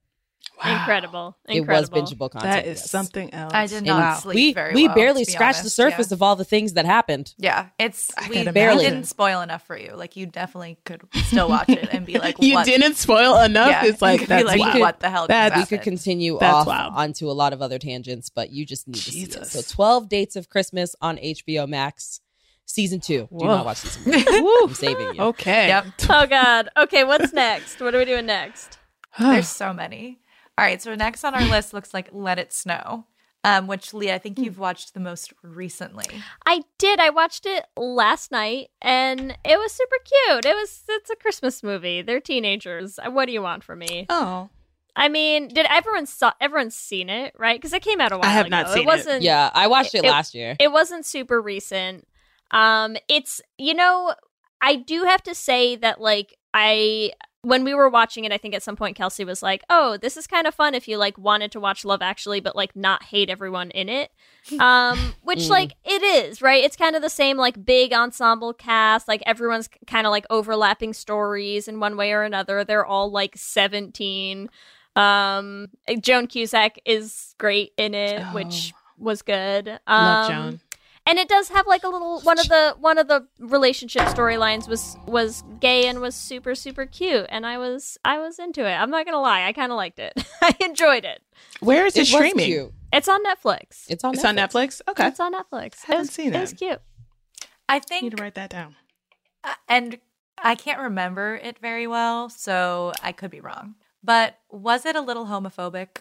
Wow. Incredible. It Incredible. was bingeable content. That is yes. something else. I did not Wow. sleep we very we well, barely to be scratched the surface Yeah. of all the things that happened. Yeah, it's I we can Barely. didn't spoil enough for you. Like you definitely could still watch it and be like, <laughs> you what? didn't spoil enough. Yeah, it's like you could be that's like, wild. what the hell? That- just We could continue That's off wild. onto a lot of other tangents, but you just need to see Jesus. this. So 12 Dates of Christmas on HBO Max, season two. Do Whoa. not watch season one. <laughs> Woo. I'm saving you. Okay. Yep. <laughs> Oh god. Okay, what's next? What are we doing next? <sighs> There's so many. All right, so next on our list looks like Let It Snow. um, which Leigh, I think Hmm. you've watched the most recently. I did. I watched it last night and it was super cute. It was it's a Christmas movie. They're teenagers. What do you want from me? Oh, I mean, did everyone saw everyone's seen it, right? Because it came out a while I have ago. not seen it it. wasn't Yeah, I watched it, It- last year. it wasn't super recent. Um it's you know, I do have to say that like I when we were watching it, I think at some point Kelsey was like, "Oh, this is kind of fun if you like wanted to watch Love Actually, but like not hate everyone in it." <laughs> Um, which Mm. like it is, right? It's kind of the same like big ensemble cast. Like everyone's kind of like overlapping stories in one way or another. They're all like seventeen. Um, Joan Cusack is great in it, which was good. Um, love Joan. And it does have like a little one of the one of the relationship storylines was was gay and was super super cute and i was i was into it i'm not gonna lie i kind of liked it <laughs> i enjoyed it Where is it, It streaming? cute. it's on netflix It's on It's Netflix. on Netflix. Okay, it's on netflix I Haven't it was, seen it was cute I think. You need to write that down. uh, and I can't remember it very well, so I could be wrong. But was it a little homophobic?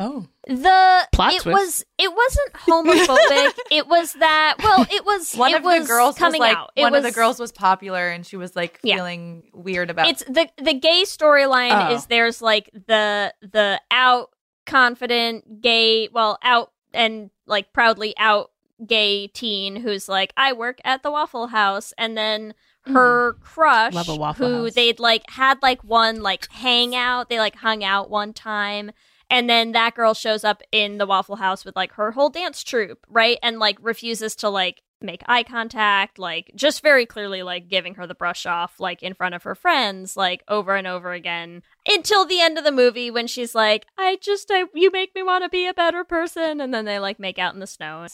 Oh, the Plot it twist. was it wasn't homophobic <laughs> it was that well it was <laughs> One it of was the girls coming was like out It one of the girls was popular, and she was like Yeah. feeling weird about. it's the the gay storyline Oh. is there's like the the out confident gay well out and like proudly out gay teen who's like I work at the Waffle House and then hmm. her crush Love a Waffle who House. they'd like had like one like hangout they like hung out one time and then that girl shows up in the Waffle House with like her whole dance troupe right? And like refuses to like make eye contact like just very clearly like giving her the brush off like in front of her friends like over and over again. Until the end of the movie when she's like i just I, you make me want to be a better person. And then they like make out in the snow.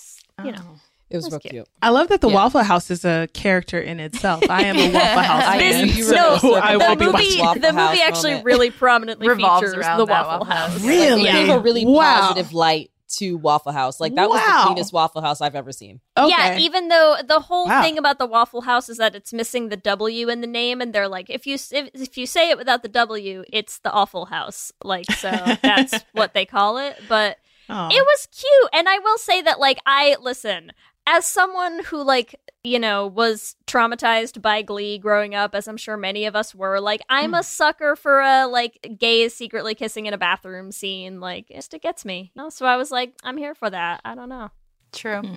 You know. Oh. It was That's real cute. cute. I love that the Yeah. Waffle House is a character in itself. I am a Waffle <laughs> House I fan, knew you were so gonna I will the movie, watching. Waffle the movie House actually moment. really prominently Revolves features around the Waffle Waffle House. House. Really? Like, it gave a really Wow. positive light to Waffle House. Like that was the cleanest Waffle House I've ever seen. Okay. Yeah, even though the whole Wow. thing about the Waffle House is that it's missing the W in the name, and they're like, if you if, if you say it without the W, it's the Awful House. Like, so <laughs> that's what they call it. But Oh. it was cute, and I will say that, like, I listen as someone who like you know was traumatized by Glee growing up, as I'm sure many of us were. Like, I'm Hmm. a sucker for a like gay secretly kissing in a bathroom scene. Like, it just it gets me. You know? So I was like, I'm here for that. I don't know. True. Hmm.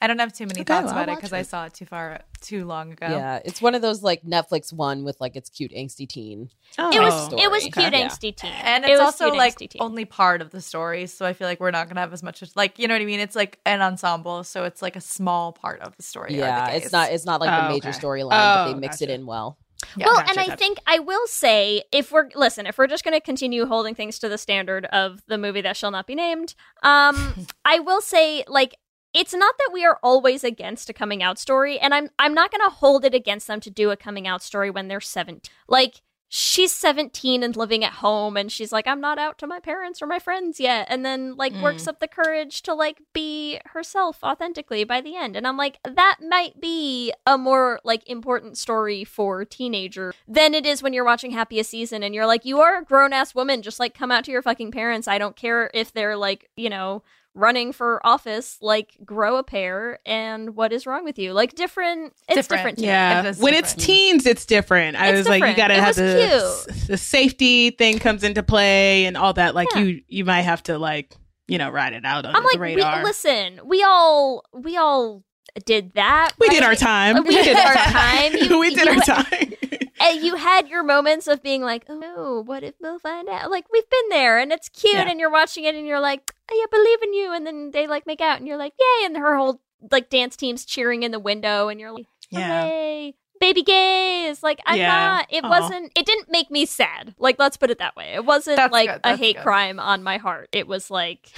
I don't have too many Okay, thoughts well, about it because I saw it too far too long ago. Yeah, it's one of those like Netflix one with like its cute angsty teen. Oh. It was story. it was cute Okay. angsty teen, And it's was also like only part of the story, so I feel like we're not gonna have as much as like you know what I mean. It's like an ensemble, so it's like a small part of the story. are the Yeah, it's not it's not like Oh, the major okay. storyline, but Oh, they mix gotcha. it in well. Yeah. well, Gotcha, and I gotcha. think I will say if we're listen, if we're just going to continue holding things to the standard of the movie that shall not be named, um, <laughs> I will say like it's not that we are always against a coming out story, and I'm I'm not going to hold it against them to do a coming out story when they're 17. Like she's 17 and living at home and she's like i'm not out to my parents or my friends yet and then like hmm. works up the courage to like be herself authentically by the end and i'm like that might be a more like important story for teenager than it is when you're watching happiest season and you're like you are a grown-ass woman just like come out to your fucking parents i don't care if they're like you know running for office like grow a pair and what is wrong with you like different it's Different. different, to. Yeah, It is when it's teens, it's different. I It's was like, you gotta It have the cute. the safety thing comes into play and all that. Like Yeah. you, you might have to like you know ride it out on I'm the like, radar. we, listen, we all we all did that. We right? did our time. We did our <laughs> time. You- we did you- our time. And you had your moments of being like, oh no, what if they'll find out? Like we've been there, and it's cute, Yeah. and you're watching it, and you're like, oh, I believe in you, and then they like make out, and you're like, yay, and her whole like dance team's cheering in the window, and you're like, yeah. hooray. Baby gays, like I'm Yeah. not. It Aw. wasn't. It didn't make me sad. Like let's put it that way. It wasn't That's like good, a that's hate good. crime on my heart. It was like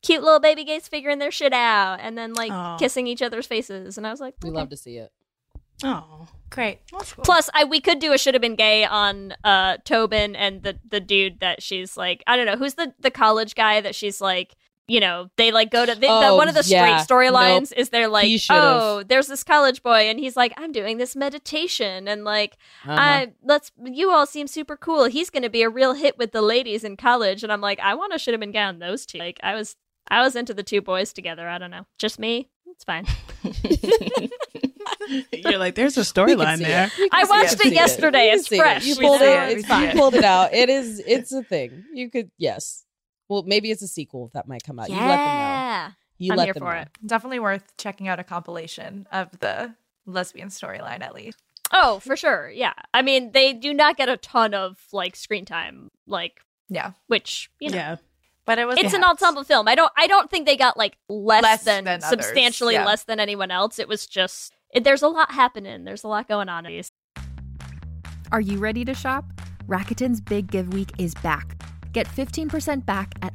cute little baby gays figuring their shit out and then like Aw. kissing each other's faces, and I was like, We love to see it. Oh, great. cool. Plus, I we could do a should have been gay on uh Tobin and the the dude that she's like I don't know who's the the college guy that she's like you know they like go to they, the, Oh, one of the yeah. straight storylines is they're like oh there's this college boy and he's like I'm doing this meditation and like Uh-huh. I let's you all seem super cool he's gonna be a real hit with the ladies in college and I'm like I want to should have been gay on those two like I was I was into the two boys together. I don't know. Just me. It's fine. <laughs> <laughs> <laughs> You're like, there's a <laughs> storyline there. it. We can I watched it We yesterday. We can It's see fresh. You pulled it. it. It's fine. You pulled it out. It is. It's a thing. You could. Yes. Well, maybe it's a sequel that might come out. Yeah. You let them know. You I'm let here them for know. it. Definitely worth checking out a compilation of the lesbian storyline at least. Oh, for sure. Yeah. I mean, they do not get a ton of like screen time, like Yeah. which you know, Yeah. But it was it's an ensemble film. I don't. I don't think they got like less, Less than, than substantially yeah. less than anyone else. It was just it, there's a lot happening. There's a lot going on. Are you ready to shop? Rakuten's Big Give Week is back. Get 15% back at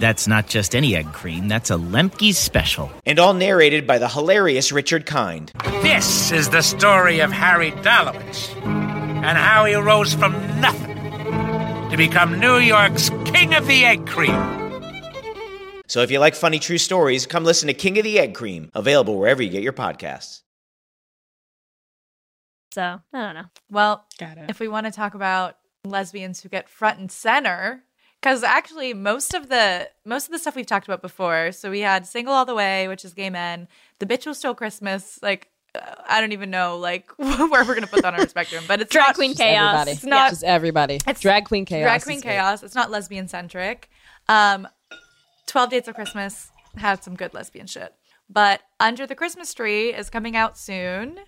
That's not just any egg cream, that's a Lemke's special. and all narrated by the hilarious Richard Kind. This is the story of Harry Dalowitz and how he rose from nothing to become New York's King of the Egg Cream. So if you like funny true stories, come listen to King of the Egg Cream, available wherever you get your podcasts. So I don't know. Well, Got it. if we want to talk about lesbians who get front and center, because actually most of the most of the stuff we've talked about before. So we had "Single All the Way," which is gay men. "The Bitch Will Steal Christmas." Like I don't even know like <laughs> where we're gonna put that on our <laughs> spectrum, but it's Drag not, queen chaos. Everybody. It's not- Just everybody. It's drag queen chaos. Drag queen chaos. It's not lesbian centric. Um, Twelve Dates of Christmas had some good lesbian shit, but Under the Christmas Tree is coming out soon,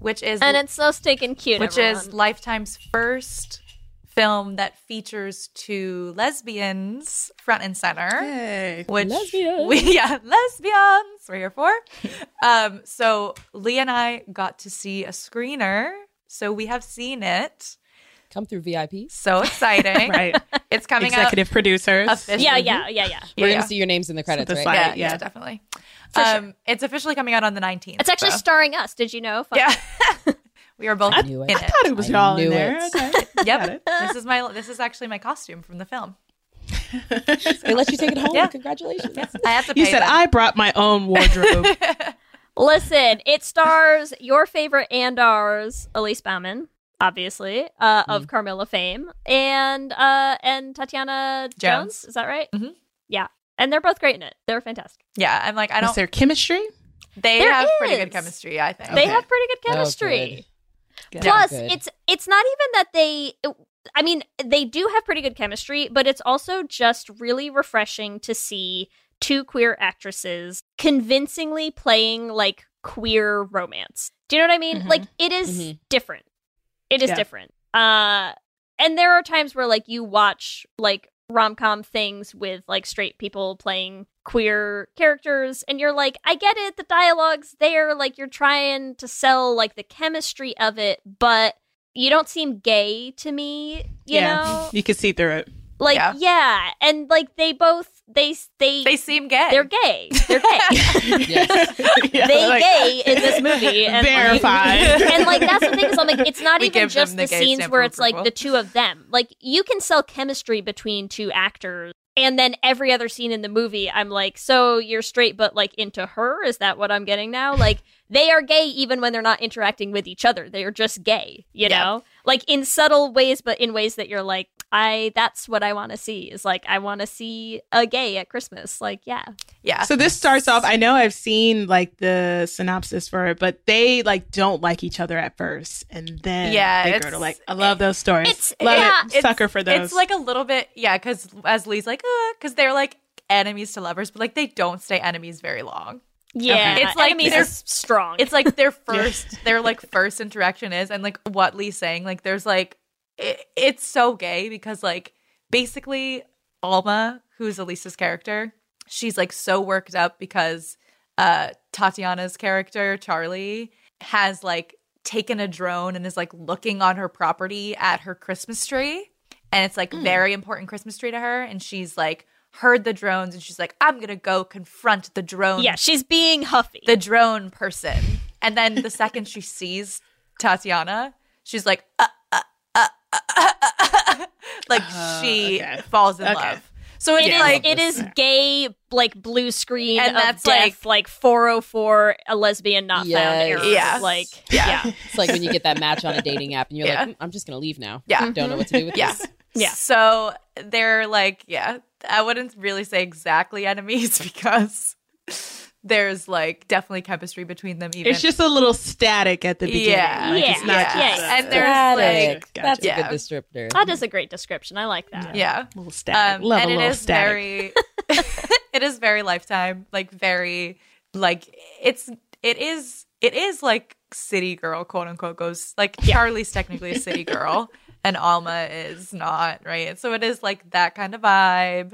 which is And it's so stinking cute. which everyone. is Lifetime's first film that features two lesbians front and center. Hey. Which Lesbians. we <laughs> yeah, lesbians we're here for. um, so Leigh and I got to see a screener, so we have seen it. Come through VIP. So exciting! <laughs> Right. It's coming out. Executive producers. officially. yeah, yeah, yeah, yeah. We're Yeah. gonna see your names in the credits, the right? slide. Yeah, yeah, yeah. definitely. For sure. um, it's officially coming out on the nineteenth. It's actually starring us. Did you know? Fun- yeah. <laughs> we were both I in knew it. it. I thought it was I y'all in knew there. it. Okay. <laughs> Yep. <laughs> this is my this is actually my costume from the film. <laughs> They let you take it home. Yeah. Congratulations. I have to. You said them. I brought my own wardrobe. Listen, it stars your favorite and ours, Elise Bauman, obviously, uh, of Carmilla fame, and uh, and Tattiawna Jones. Jones. Is that right? Mhm. Yeah, and they're both great in it. They're fantastic. Yeah, I'm like I don't. there chemistry? They There have pretty good chemistry, I think. They have pretty good Oh, chemistry. Good. Plus, Good. it's it's not even that they. I mean, they do have pretty good chemistry, but it's also just really refreshing to see two queer actresses convincingly playing like queer romance. Do you know what I mean? Mhm. Like it is Mhm. different. It is Yeah. different. Uh and there are times where like you watch like rom-com things with like straight people playing queer characters and you're like I get it the dialogue's there like you're trying to sell like the chemistry of it but you don't seem gay to me you yeah. know You can see through it. like Yeah. yeah. and like they both they they They seem gay. they're gay they're gay <laughs> Yes. <laughs> Yeah, they like- gay in this movie <laughs> and like- and like that's the thing is I'm like it's not We even just the the, scenes where of it's like the two of them like you can sell chemistry between two actors And then every other scene in the movie, I'm like, so you're straight, but like into her? Is that what I'm getting now? Like, <laughs> they are gay even when they're not interacting with each other. They are just gay, you Yeah. know? Like in subtle ways, but in ways that you're like, I, that's what I want to see is like, I want to see a gay at Christmas. Like, yeah. Yeah. So this starts off. I know I've seen like the synopsis for it, but they like don't like each other at first, and then Yeah, they grow to like. I love those stories. it's- love yeah, it. It's- Sucker for those. It's like a little bit, yeah, because as Leigh's like, because they're like enemies to lovers, but like they don't stay enemies very long. Yeah. It's like enemies they're- strong. It's like their <laughs> first, their like first interaction is, and like what Leigh's saying, like there's like, it, it's so gay because like basically Alma, who's Elise's character, she's like so worked up because uh Tattiawna's character Charlie has like taken a drone and is like looking on her property at her Christmas tree, and it's like very important Christmas tree to her, and she's like heard the drones and she's like i'm gonna go confront the drone yeah, she's being huffy. the drone person. And then the second she <laughs> sees Tattiawna, she's like, uh, uh, <laughs> like she okay. falls in Okay. love. So it's It is, like it is gay, like blue screen, And of that's death, like 404, a lesbian not found Yes. error. Yes. Like, Yeah. yeah. <laughs> It's like when you get that match on a dating app and you're Yeah. like, "Mm, I'm just gonna leave now. Yeah. Don't know what to do with Yeah. this. Yeah. So they're like, yeah, I wouldn't really say exactly enemies <laughs> because there's like definitely chemistry between them. Even it's just a little static at the beginning. Yeah. Like, Yeah. it's not Yeah. just Yeah. And there's Static. like, Gotcha. That's Yeah. a good descriptor. That is a great description. I like that. yeah. a little static. Um, Love and a little is static. very <laughs> it is very lifetime like very like it's it is it is like city girl quote unquote goes like charlie's technically a city girl <laughs> and alma is not right so it is like that kind of vibe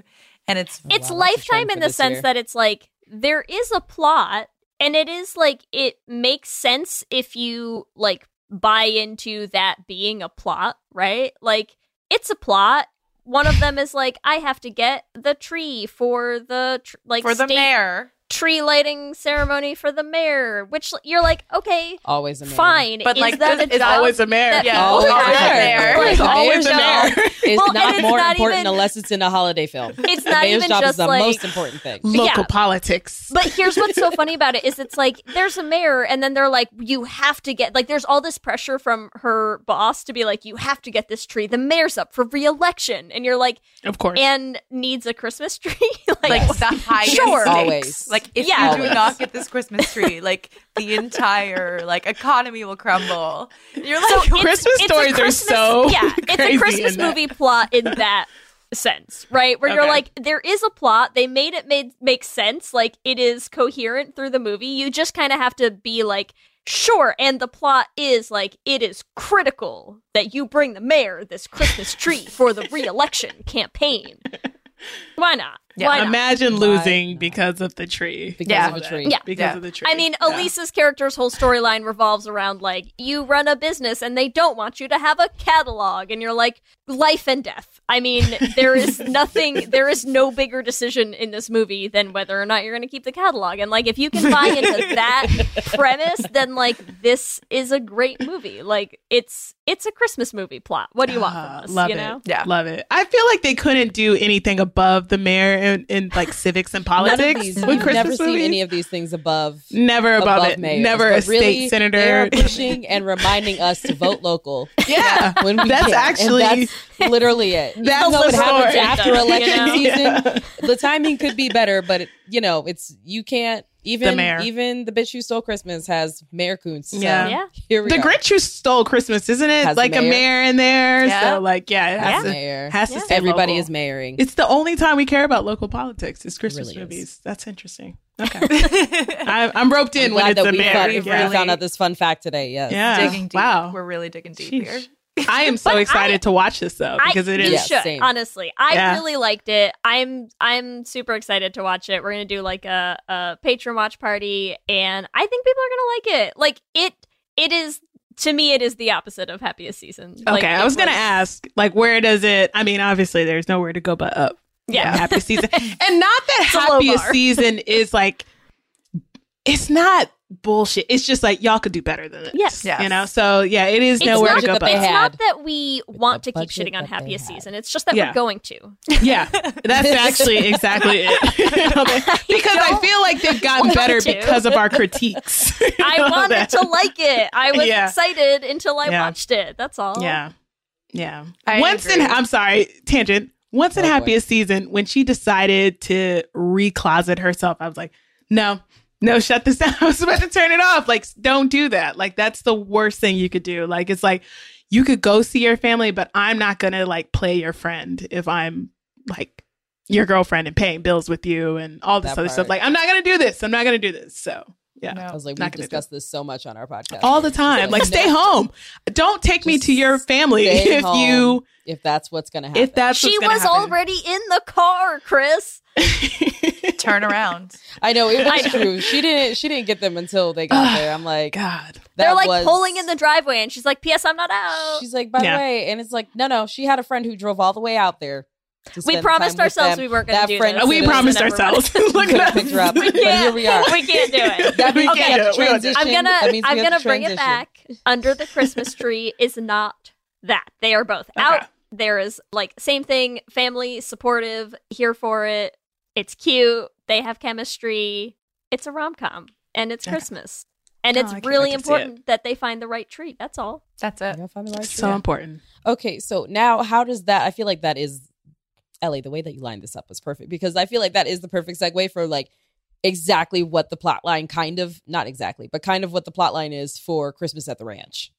and it's It's Wow, that's a trend lifetime in the sense year. that it's like there is a plot and it is like it makes sense if you like buy into that being a plot, right? Like it's a plot. One of them is like I have to get the tree for the tr- like for the state mayor tree lighting ceremony for the mayor, which you're like, okay, Always a mayor. fine, But, is like, that it's job always a mayor. that Yeah, people always a mayor. Like, Always a mayor. is Well, not it's more not important even- unless it's in a holiday film. <laughs> It's the not mayor's even job just is the like most important thing. local Yeah. politics. But here's what's so <laughs> funny about it is it's like there's a mayor and then they're like you have to get like there's all this pressure from her boss to be like you have to get this tree. The mayor's up for re-election and you're like of course. and needs a Christmas tree. <laughs> like, like the highest Sure. stakes. Always. like if Yeah. you do not get this christmas tree like the entire like economy will crumble. You're like so it's- Christmas it's a stories are Christmas- so yeah <laughs> it's crazy a christmas movie plot in that sense right? Where you're like there is a plot. They made it made make sense. Like it is coherent through the movie. You just kind of have to be like sure and the plot is like it is critical that you bring the mayor this christmas tree for the <laughs> re-election campaign. Why not Yeah. why? Imagine Why losing not? because of the tree. Because Yeah. of a tree. Yeah. Because Yeah. of the tree. I mean, Yeah. Elise's character's whole storyline revolves around like you run a business and they don't want you to have a catalog, and you're like life and death. I mean, there is <laughs> nothing, there is no bigger decision in this movie than whether or not you're going to keep the catalog. And like, if you can buy into <laughs> that premise, then like this is a great movie. Like, it's it's a Christmas movie plot. What do you want Ah, from us? Love you it. know? Yeah. Love it. I feel like they couldn't do anything above the mayor in, in like <laughs> civics and politics these, with you've Christmas never seen any of these things above Never above, it. mayors, Never a really, state senator. They are <laughs> pushing and reminding us to vote local. <laughs> yeah. When we That's can. And actually- that's literally it. That's Even though it happens story. after You election know? season, Yeah. the timing could be better. But it, you know, it's you can't even mayor. even the bitch who stole Christmas has Mayor Coons. So Yeah. Yeah. Here we The are. Grinch who stole Christmas, isn't it? Has like a a mayor. mayor in there. Yeah. So like, yeah, it has Has to, mayor. has to Yeah. stay Everybody local. is mayoring. It's the only time we care about local politics is Christmas really is. movies. That's interesting. Okay, <laughs> I, I'm roped in I'm when glad it's that a we, mayor. found, We we yeah. really- found out this fun fact today. Yes. Yeah. digging deep Wow. we're really digging deep Sheesh. here I am <laughs> so excited I- to watch this though because I, it you is. Yeah, should same. honestly. I Yeah. really liked it. I'm I'm super excited to watch it. We're gonna do like a a patron watch party, and I think people are gonna like it. Like it it is to me. It is the opposite of happiest season. Like, Okay, I it was gonna ask, like, where does it? I mean, obviously, there's nowhere to go but up. Yeah. happy season, <laughs> and not that It's happiest season is like, it's not bullshit. It's just like y'all could do better than this. Yes. You know. So yeah, it is It's nowhere not, to go. But it's not that we want to keep shitting on happiest season. It's just that Yeah. we're going to. yeah, that's <laughs> actually exactly it. <laughs> <laughs> because I don't feel like they've gotten better to. because of our critiques. I wanted that. to like it. I was Yeah. excited until I Yeah. watched it. That's all. Yeah. Yeah. I Once in. I'm sorry, tangent. Once in Oh, boy. happiest season, when she decided to recloset herself, I was like, no, no, shut this <laughs> down. I was about to turn it off. Like, don't do that. Like, that's the worst thing you could do. Like, it's like you could go see your family, but I'm not gonna like play your friend if I'm like your girlfriend and paying bills with you and all this That other stuff. Like, I'm not gonna do this. I'm not gonna do this. So yeah. No. I was like, we've discussed this so much on our podcast. All the time. Like, stay <laughs> home. Don't take me to your family if you if that's what's gonna happen. if that's She what's was happen. already in the car, Kris. <laughs> Turn around. I know it was <laughs> know. true. She didn't. She didn't get them until they got there. I'm like, <sighs> God. They're like was- pulling in the driveway, and she's like, "P.S. I'm not out." She's like, by Yeah. the way, and it's like, no, no. She had a friend who drove all the way out there. We promised ourselves them. we weren't gonna That do friend this. we promised ourselves. <laughs> Look could've at picked her us. up. But here we are. We can't do it. That means We we can't have do to it. We don't transition. I'm gonna That means we I'm gonna bring it back. Under the Christmas tree is not that. They are both out. There is like same thing, family supportive, here for it. It's cute. They have chemistry. It's a rom com and it's Christmas. And Oh, it's really wait to see it. important that they find the right tree. That's all. That's it. Find the right So tree. important. Okay, so now how does that? I feel like that is Ellie. The way that you lined this up was perfect because I feel like that is the perfect segue for like exactly what the plot line kind of not exactly, but kind of what the plot line is for Christmas at the Ranch.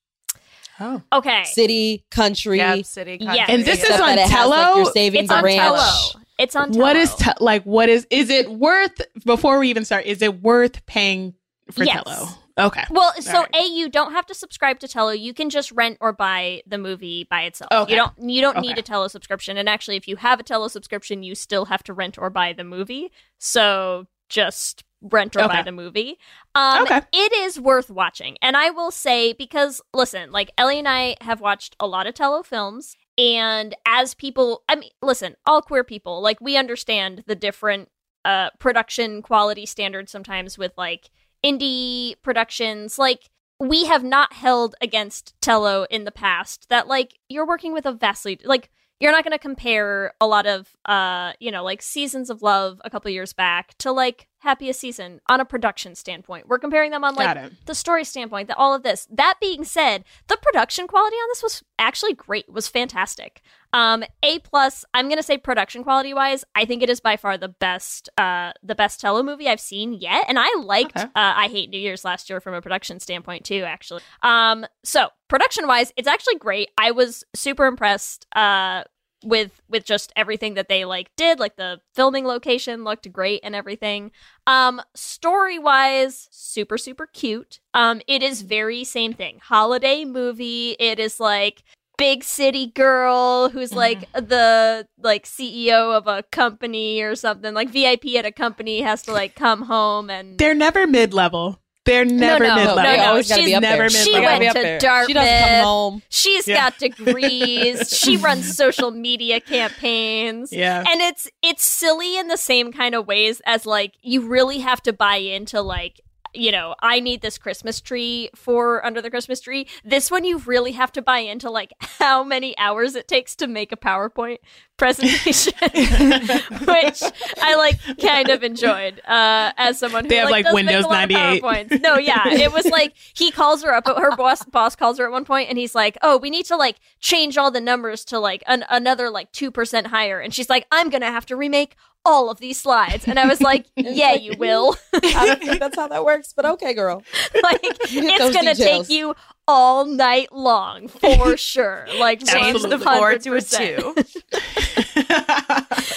Oh. Okay. City, country, Yep, city. Yes. And this except is on that it like, Tello? you're saving It's the on ranch. Tello. It's on Tello. What is te- like? What is? Is it worth? Before we even start, is it worth paying for Yes. Tello? Okay. Well, so right. a you don't have to subscribe to Tello. You can just rent or buy the movie by itself. Okay. You don't you don't need a Tello subscription. And actually, if you have a Tello subscription, you still have to rent or buy the movie. So just rent or buy the movie. Um, Okay. It is worth watching, and I will say because listen, like Ellie and I have watched a lot of Tello films. And as people, I mean, listen, all queer people, like we understand the different uh production quality standards sometimes with like indie productions. Like we have not held against Tello in the past that like you're working with a vastly like you're not going to compare a lot of uh you know like seasons of love a couple years back to like happiest season on a production standpoint. We're comparing them on like the story standpoint that all of this. That being said the production quality on this was actually great was fantastic. Um a plus i'm gonna say production quality wise i think it is by far the best uh the best tello movie i've seen yet and i liked Okay. uh, i hate new year's last year from a production standpoint too actually. Um so production wise it's actually great. I was super impressed uh with with just everything that they like did like the filming location looked great and everything. Um story wise super super cute. Um it is very same thing. Holiday movie. It is like big city girl who's like the like CEO of a company or something. Like VIP at a company has to like come home and They're never mid level. They're never no, mid no, level. no, They no. She's be up never there. mid she level. went to there. Dartmouth. She doesn't come home. She's Yeah. got degrees. <laughs> she runs social media campaigns. Yeah. And it's it's silly in the same kind of ways as like you really have to buy into like you know, I need this Christmas tree for under the Christmas tree. This one you really have to buy into like <laughs> how many hours it takes to make a PowerPoint presentation, <laughs> which I like kind of enjoyed uh, as someone who They have, like, like, Windows a lot of 98. No, yeah, it was like he calls her up. Her boss boss calls her at one point, and he's like, "Oh, we need to like change all the numbers to like an, another like two percent higher." And she's like, "I'm gonna have to remake all of these slides." And I was like, <laughs> "Yeah, you will." <laughs> I don't think that's how that works, but okay, girl. like it's gonna details. take you all night long for <laughs> sure. Like Change the Absolutely. four to a two.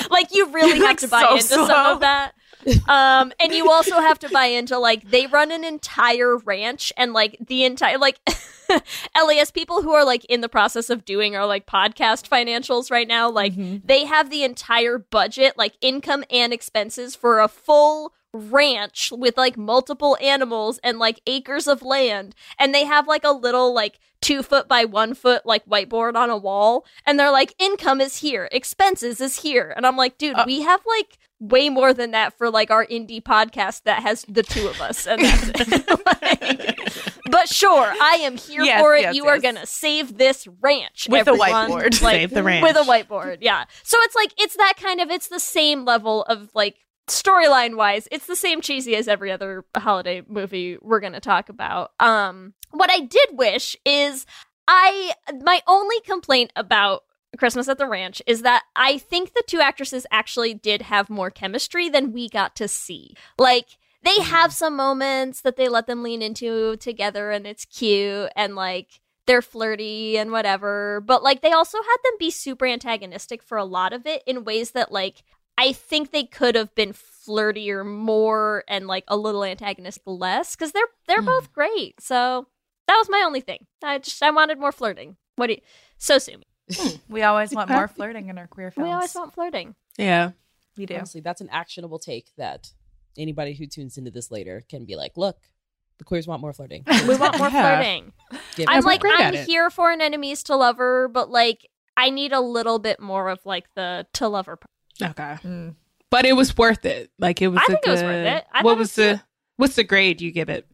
<laughs> like you really have Like, to buy so into some of that. <laughs> Um, and you also have to buy into like they run an entire ranch and like the entire like <laughs> LAS people who are like in the process of doing our like podcast financials right now, like they have the entire budget, like income and expenses for a full ranch with like multiple animals and like acres of land. And they have like a little like two foot by one foot like whiteboard on a wall. And they're like income is here. Expenses is here. And i'm like dude we have like way more than that for like our indie podcast that has the two of us, and that's it. <laughs> Like, but sure, I am here Yes, for it. yes, you are gonna save this ranch With a whiteboard. Like, Save the ranch. with a whiteboard. Yeah. So it's like it's that kind of it's the same level of like storyline wise it's the same cheesy as every other holiday movie we're going to talk about um what i did wish is i my only complaint about christmas at the ranch is that i think the two actresses actually did have more chemistry than we got to see like they mm-hmm. have some moments that they let them lean into together and it's cute and like they're flirty and whatever but like they also had them be super antagonistic for a lot of it in ways that like I think they could have been flirtier more and like a little antagonistic less because they're they're hmm. both great. So that was my only thing. I just I wanted more flirting. What do you so Sumi? <laughs> We always want more <laughs> flirting in our queer films. We always want flirting. Yeah. We do. Honestly, that's an actionable take that anybody who tunes into this later can be like, look, the queers want more flirting. <laughs> We want more Yeah. flirting. Give I'm like I'm at it. here for an enemies to lover, but like I need a little bit more of like the to lover part. Okay. Mm. But it was worth it. Like it was. I a think it was worth it. I what thought it was was the what's the grade you give it?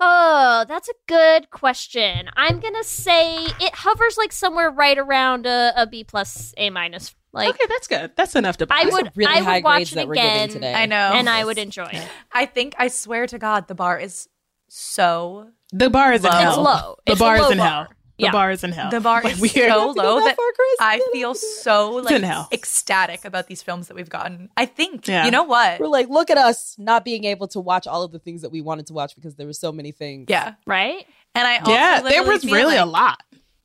Oh, that's a good question. I'm gonna say it hovers like somewhere right around a, a B plus A minus. Like okay, that's good. That's enough to. Buy. I would really I high would watch grades it that we're giving again. today. I know. and I would enjoy it. <laughs> I think I swear to God, the bar is so The bar is in Low. hell. It's low. The It's a bar is in bar. hell. The Yeah. bar is in hell. the bar <laughs> Like, is so low that I feel so <laughs> like ecstatic about these films that we've gotten. I think Yeah. you know what? We're like, look at us not being able to watch all of the things that we wanted to watch because there were so many things. Yeah, Right? and I also Yeah, there was feel really a lot.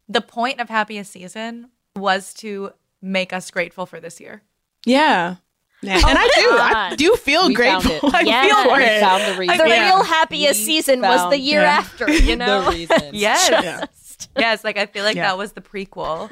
The point of happiest season was to make us grateful for this year. Yeah. Yeah. Oh and I do. I do feel We found grateful. it. <laughs> I Yes. feel for We it. found the reason. The Yeah. real happiest We season was the year Yeah. after, you know? The reason. Yes. Yeah. <laughs> yes, like I feel like Yeah. that was the prequel,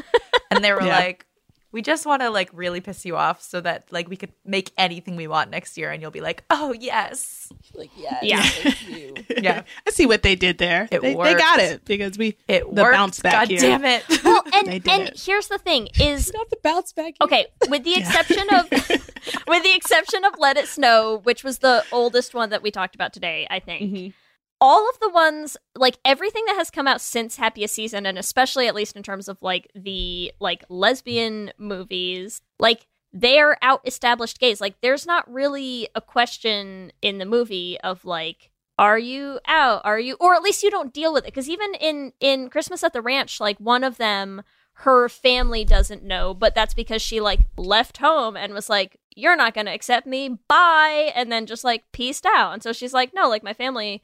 and they were <laughs> Yeah. like, "We just want to like really piss you off, so that like we could make anything we want next year, and you'll be like, oh yes, Like, yes, Yeah. thank you. <laughs> yeah, I see what they did there. It they, they got it because we it the worked. bounce back God here. damn it! Well, and and it. here's the thing is Not the bounce back. okay, with the exception of with the exception of Let It Snow, which was the oldest one that we talked about today, I think. Mhm. All of the ones like everything that has come out since Happiest Season and especially at least in terms of like the like lesbian movies, like they're out established gays. Like there's not really a question in the movie of like are you out? Are you or at least you don't deal with it because even in in Christmas at the Ranch like one of them her family doesn't know, but that's because she like left home and was like, You're not gonna accept me, bye and then just like pieced out. And so she's like, No, like my family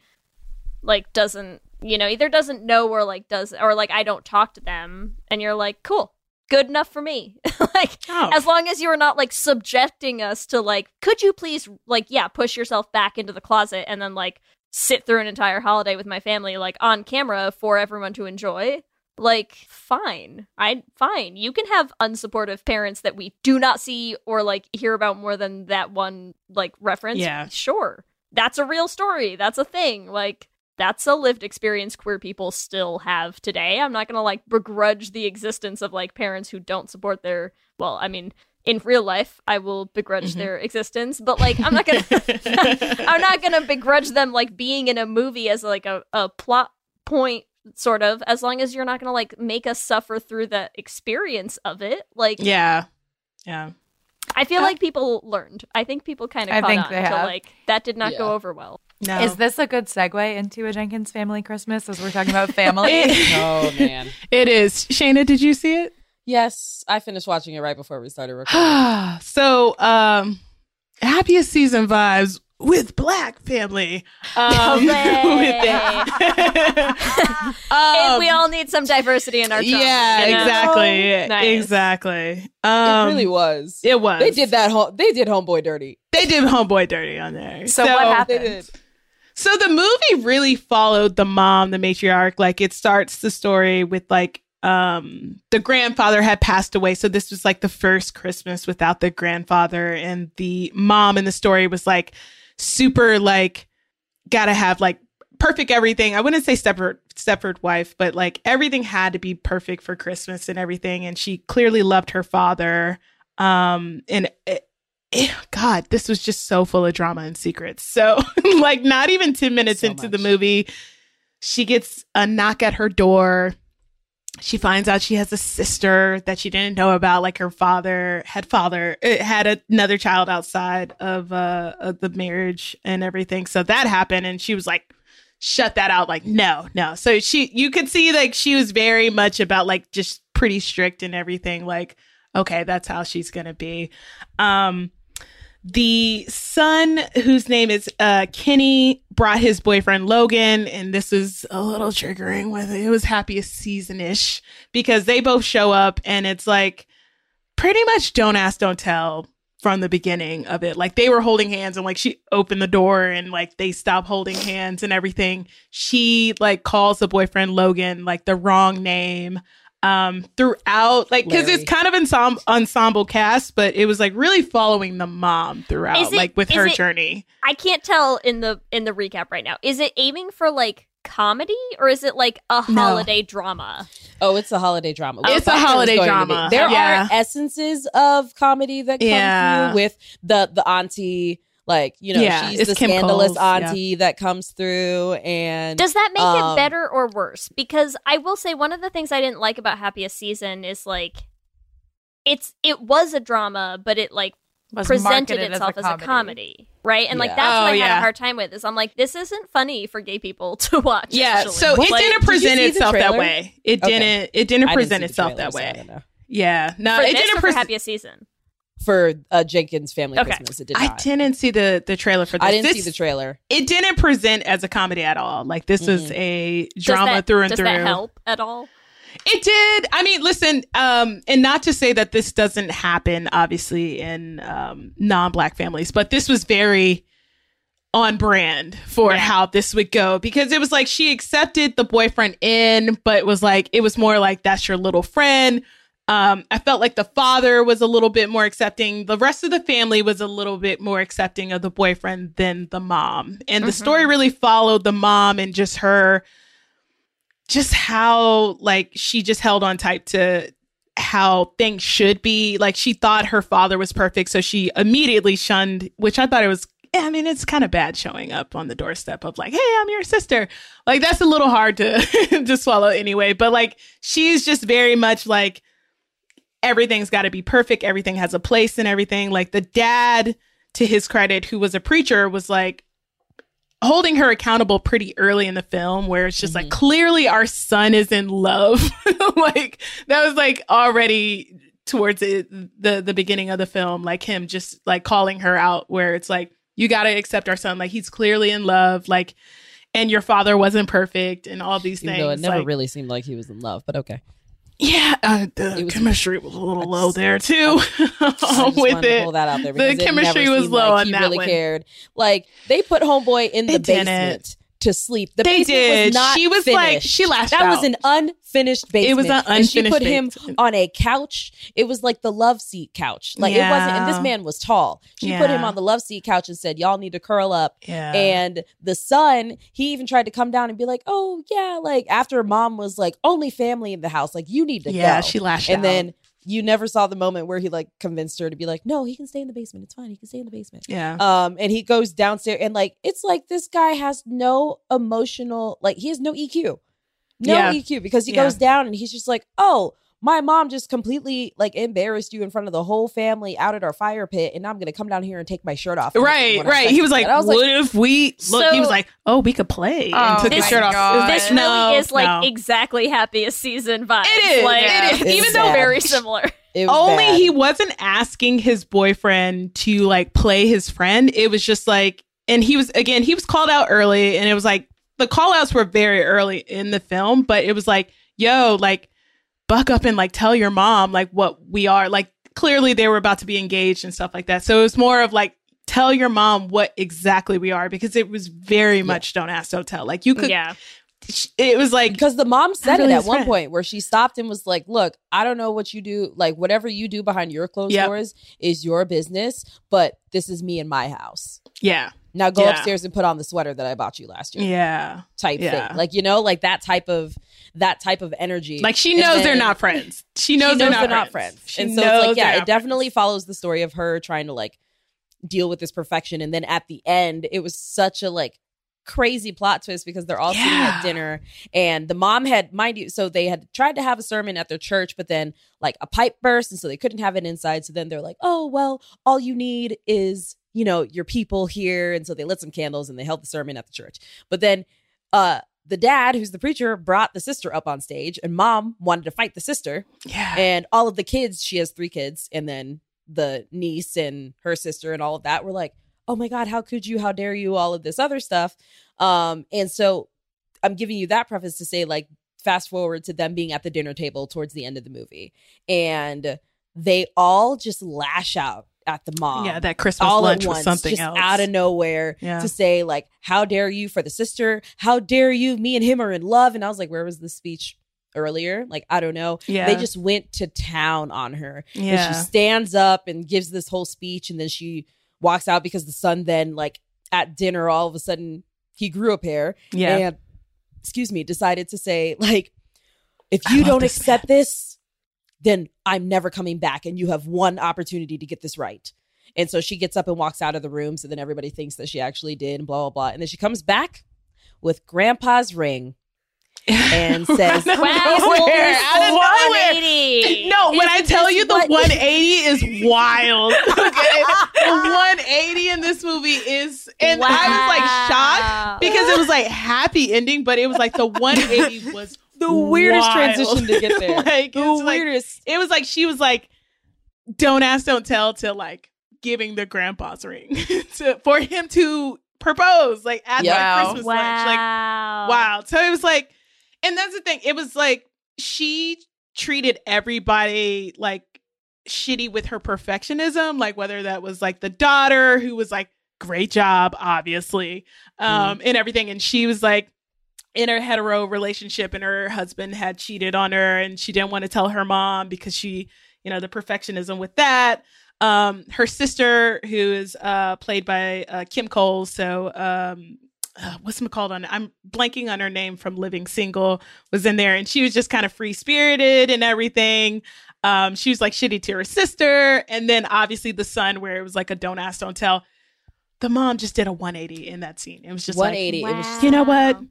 like doesn't you know, either doesn't know or like does or like I don't talk to them and you're like, Cool, good enough for me. <laughs> like Oh. as long as you're not like subjecting us to like, could you please like yeah, push yourself back into the closet and then like sit through an entire holiday with my family like on camera for everyone to enjoy? Like fine. I fine. You can have unsupportive parents that we do not see or like hear about more than that one like reference. Yeah. sure. That's a real story. That's a thing. Like that's a lived experience queer people still have today i'm not gonna like begrudge the existence of like parents who don't support their well i mean in real life i will begrudge mm-hmm. their existence but like i'm not gonna <laughs> i'm not gonna begrudge them like being in a movie as like a, a plot point sort of as long as you're not gonna like make us suffer through the experience of it like Yeah. Yeah. i feel uh, like people learned i think people kind of I caught think on they to have. like that did not Yeah. go over well No. Is this a good segue into a Jenkins family Christmas as we're talking about family? <laughs> <laughs> Oh man. it is. Shana, did you see it? Yes, I finished watching it right before we started <sighs> recording. so, um, happiest season vibes with Black family. Um, <laughs> with that. And Um, we all need some diversity in our children, yeah, you know? exactly, Nice. exactly. Um, it really was. It was. They did that. Home, they did Homeboy dirty. They did Homeboy dirty on there. So what happened? So the movie really followed the mom, the matriarch. Like it starts the story with like um the grandfather had passed away. So this was like the first Christmas without the grandfather and the mom in the story was like super like gotta have like perfect everything. I wouldn't say Stepford Stepford wife, but like everything had to be perfect for Christmas and everything. And she clearly loved her father. Um and it, eh, God, this was just so full of drama and secrets. So, <laughs> like, not even 10 minutes into the movie, she gets a knock at her door. She finds out she has a sister that she didn't know about. Like her father had father uh, had another child outside of uh of the marriage and everything. So that happened, and she was like, shut that out. Like no, no. So she you could see like she was very much about like just pretty strict and everything. Like okay, that's how she's gonna be. Um, the son whose name is uh Kenny brought his boyfriend Logan and this is a little triggering with it was happiest season-ish because they both show up and it's like pretty much don't ask don't tell from the beginning of it. Like they were holding hands and like she opened the door and like they stop holding hands and everything. She like calls the boyfriend Logan like the wrong name um throughout like because it's kind of ensemble ensemble cast but it was like really following the mom throughout it- like with her it- journey I can't tell in the in the recap right now. Is it aiming for like comedy or is it like a No. holiday drama? Oh, it's a holiday drama. It's a thought it was holiday drama. There Yeah. are essences of comedy that come Yeah. through with the the auntie, like you know, Yeah, she's the Kim scandalous Coles, yeah. auntie that comes through, and Does that make um, it better or worse? Because I will say one of the things I didn't like about Happiest Season is like it's it was a drama, but it like Was presented marketed as a itself as a comedy. comedy. right? And like that's Oh, what I had a hard time with. Is I'm like this isn't funny for gay people <laughs> to watch. yeah actually. so it Like, didn't present see itself that way it Okay. didn't it didn't I present see the itself trailer, that way don't know. yeah no for it this didn't or for present Happiest Season. For uh, Jenkins Family Okay. Christmas. It did I not. didn't see the the trailer for this. I didn't This- see the trailer. It didn't present as a comedy at all. Like this was a drama that- through and does through. that help at all? It did. I mean, listen, um, and not to say that this doesn't happen, obviously, in um, non-black families, but this was very on brand for how this would go because it was like she accepted the boyfriend in, but it was like it was more like that's your little friend. Um, I felt like the father was a little bit more accepting. The rest of the family was a little bit more accepting of the boyfriend than the mom. And the Mhm. story really followed the mom and just her just how like she just held on tight to how things should be. Like she thought her father was perfect, so she immediately shunned, which I thought it was. I mean, it's kind of bad showing up on the doorstep of like, "Hey, I'm your sister." Like that's a little hard to <laughs> to swallow anyway. But like, she's just very much like everything's got to be perfect. Everything has a place and everything. Like the dad, to his credit, who was a preacher, was like holding her accountable pretty early in the film where it's just like mm-hmm. clearly our son is in love <laughs> like that was like already towards it, the the beginning of the film like him just like calling her out where it's like you got to accept our son like he's clearly in love like and your father wasn't perfect and all these Even things though it never like- really seemed like he was in love, but okay. Yeah uh, the chemistry was a little low there too <laughs> I just with it pull that out there the chemistry was low like on he that really one cared. Like they put homeboy in the They didn't. basement to sleep. The They basement did. was not She was like- she lashed That was out. an unfinished basement. It was an And she put unfinished him on a couch. It was like the love seat couch. Like it wasn't. And this man was tall. She put him on the love seat couch and said, "Y'all need to curl up." Yeah. And the son, he even tried to come down and be like, "Oh yeah," like after mom was like, "Only family in the house. Like you need to Yeah, go." she lashed And out. then you never saw the moment where he like convinced her to be like, no, he can stay in the basement. It's fine. He can stay in the basement. Yeah. Um, and he goes downstairs and like it's like this guy has no emotional, like he has no EQ, no Yeah. EQ because he Yeah. goes down and he's just like, oh. My mom just completely like embarrassed you in front of the whole family out at our fire pit, and I'm gonna come down here and take my shirt off. Right, right. He was like, And I was "What like, if we look?" he was like, "Oh, we could play," Oh and took his shirt off. It God. like, This really no, is like no. exactly happiest season vibes. It is, Like, it is. It's Even bad. though very similar. It was only bad. he wasn't asking his boyfriend to like play his friend. It was just like, and he was again, he was called out early, and it was like the call outs were very early in the film, but it was like, yo, like buck up and like tell your mom like what we are. Like clearly they were about to be engaged and stuff like that. So it was more of like tell your mom what exactly we are because it was very much don't ask, don't tell. Like you could Yeah. it was like because the mom said really it at one friend. point where she stopped and was like, "Look, I don't know what you do. Like whatever you do behind your closed Yep. doors is your business, but this is me in my house. Yeah. Now go Yeah. upstairs and put on the sweater that I bought you last year." Yeah. type Yeah. thing. Like you know, like that type of that type of energy. Like she knows they're not friends. She knows, they're, not, friends. friends. She and so knows it's like, yeah, it definitely follows the story of her trying to like deal with this perfection and then at the end it was such a like crazy plot twist because they're all sitting at dinner and the mom had mind you so they had tried to have a sermon at their church but then like a pipe burst and so they couldn't have it inside so then they're like oh well all you need is you know your people here. And so they lit some candles and they held the sermon at the church. But then uh the dad who's the preacher brought the sister up on stage and mom wanted to fight the sister. Yeah. and all of the kids she has three kids and then the niece and her sister and all of that were like oh my god how could you? How dare you? All of this other stuff. Um and so i'm giving you that preface to say like fast forward to them being at the dinner table towards the end of the movie. And they all just lash out at the mom Yeah, that Christmas all lunch at was once, something just else. out of nowhere Yeah. to say like how dare you for the sister how dare you me and him are in love and i was like where was the speech earlier like i don't know Yeah. they just went to town on her and Yeah. she stands up and gives this whole speech and then she walks out because the son then like at dinner all of a sudden he grew a pair Yeah. and excuse me decided to say like if you don't accept this then i'm never coming back and you have one opportunity to get this right and so she gets up and walks out of the room so then everybody thinks that she actually did and blah blah blah and then she comes back with grandpa's ring and <laughs> says Wow, "This Out of nowhere. 180. No, when I tell you the 180 is <laughs> wild. Okay. the <laughs> 180 in this movie is, and I was like shocked because it was like happy ending, but it was like the 180 was the weirdest wild. transition to get there. <laughs> like, The it's like- weirdest. it was like she was like, "Don't ask, don't tell," to like giving the grandpa's ring <laughs> to for him to propose, like at Yeah. the Wow. Christmas lunch, like wow. So it was like, and that's the thing. It was like she treated everybody like shitty with her perfectionism, like whether that was like the daughter who was like, great job, obviously, um, and everything. And she was like, in her hetero relationship and her husband had cheated on her and she didn't want to tell her mom because she you know the perfectionism with that. Um her sister who is uh played by uh, kim cole so um uh, what's it called on i'm blanking on her name from living single was in there and she was just kind of free spirited and everything. Um she was like shitty to her sister and then obviously the son where it was like a don't ask don't tell. The mom just did a 180 in that scene. It was just 180. like It was you know what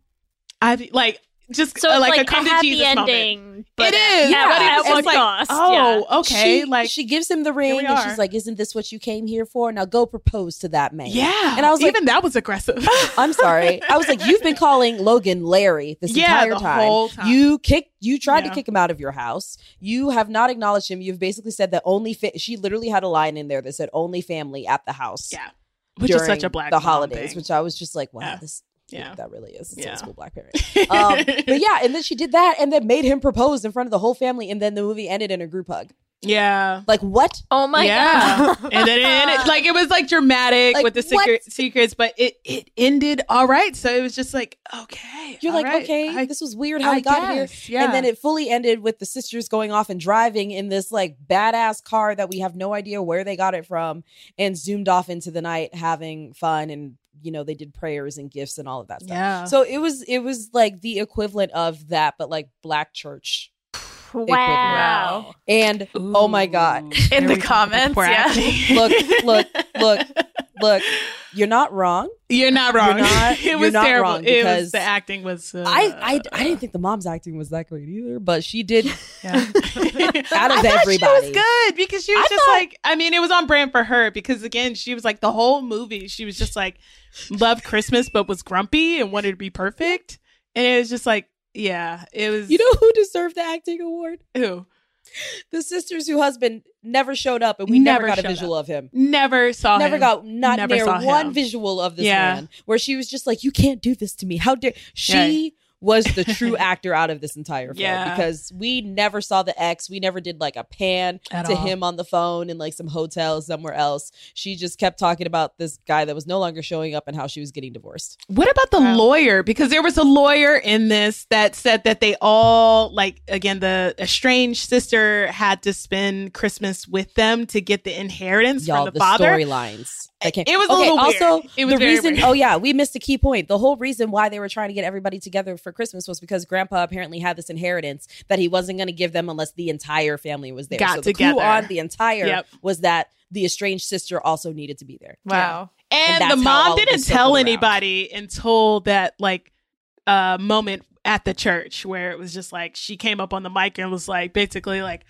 I like just So uh, it's like, like a a come to happy Jesus ending, moment. but It is, Yeah, but at it was what like, cost? oh, Yeah. okay, She, like she gives him the ring and she's like, "Isn't this what you came here for? Now go propose to that man." yeah, and I was like, even that was aggressive. <laughs> I'm sorry. I was like, you've been calling Logan Larry this Yeah, entire the time. whole time. You kicked. You tried Yeah. to kick him out of your house. You have not acknowledged him. You've basically said that only. Fa- she literally had a line in there that said only family at the house. Yeah, which is such a black the holidays, thing. which I was just like, wow, Yeah. this. Yeah. that really is. It's Yeah. old school black parent. <laughs> Um, but yeah, and then she did that, and then made him propose in front of the whole family, and then the movie ended in a group hug. yeah, Like what? Oh my yeah, god. and then it ended, like it was like dramatic Like, with the what? secret secrets, but it it ended all right. So it was just like okay, You're like, right, okay, I- this was weird how I he got guess, here. And then it fully ended with the sisters going off and driving in this like badass car that we have no idea where they got it from and zoomed off into the night having fun and you know, they did prayers and gifts and all of that stuff. Yeah. So it was it was like the equivalent of that, but like black church. Wow. And oh my god. In the comments, yeah. look, look, look, <laughs> look. You're not wrong. You're not wrong. <laughs> You're not- it was terrible. it because was the acting was. Uh, I, I I didn't think the mom's acting was that great either, but she did Yeah. <laughs> <laughs> out of I thought everybody. She was good because she was I just thought- like, I mean, it was on brand for her because again, she was like the whole movie. She was just like loved Christmas but was grumpy and wanted to be perfect, and it was just like, yeah, it was. You know who deserved the acting award? who The sisters whose husband never showed up, and we never, Never got a visual of him. never saw Never him. got not Never near one him. visual of this Yeah. man where she was just like, "You can't do this to me. How dare?" She was the <laughs> true actor out of this entire film Yeah. because we never saw the ex. We never did like a pan At to all. him on the phone in like some hotel somewhere else. She just kept talking about this guy that was no longer showing up and how she was getting divorced. What about the lawyer? Because there was a lawyer in this that said that they all, like, again, the estranged sister had to spend Christmas with them to get the inheritance Y'all, from the, the, father. storylines. that came- It was a okay, little weird. also It was the reason. weird. Oh yeah, we missed a key point. The whole reason why they were trying to get everybody together for Christmas was because Grandpa apparently had this inheritance that he wasn't going to give them unless the entire family was there. Got so the together. clue on the entire Yep. was that the estranged sister also needed to be there. Wow. And, that's the mom didn't tell circled around. anybody until that like uh moment at the church where it was just like she came up on the mic and was like basically like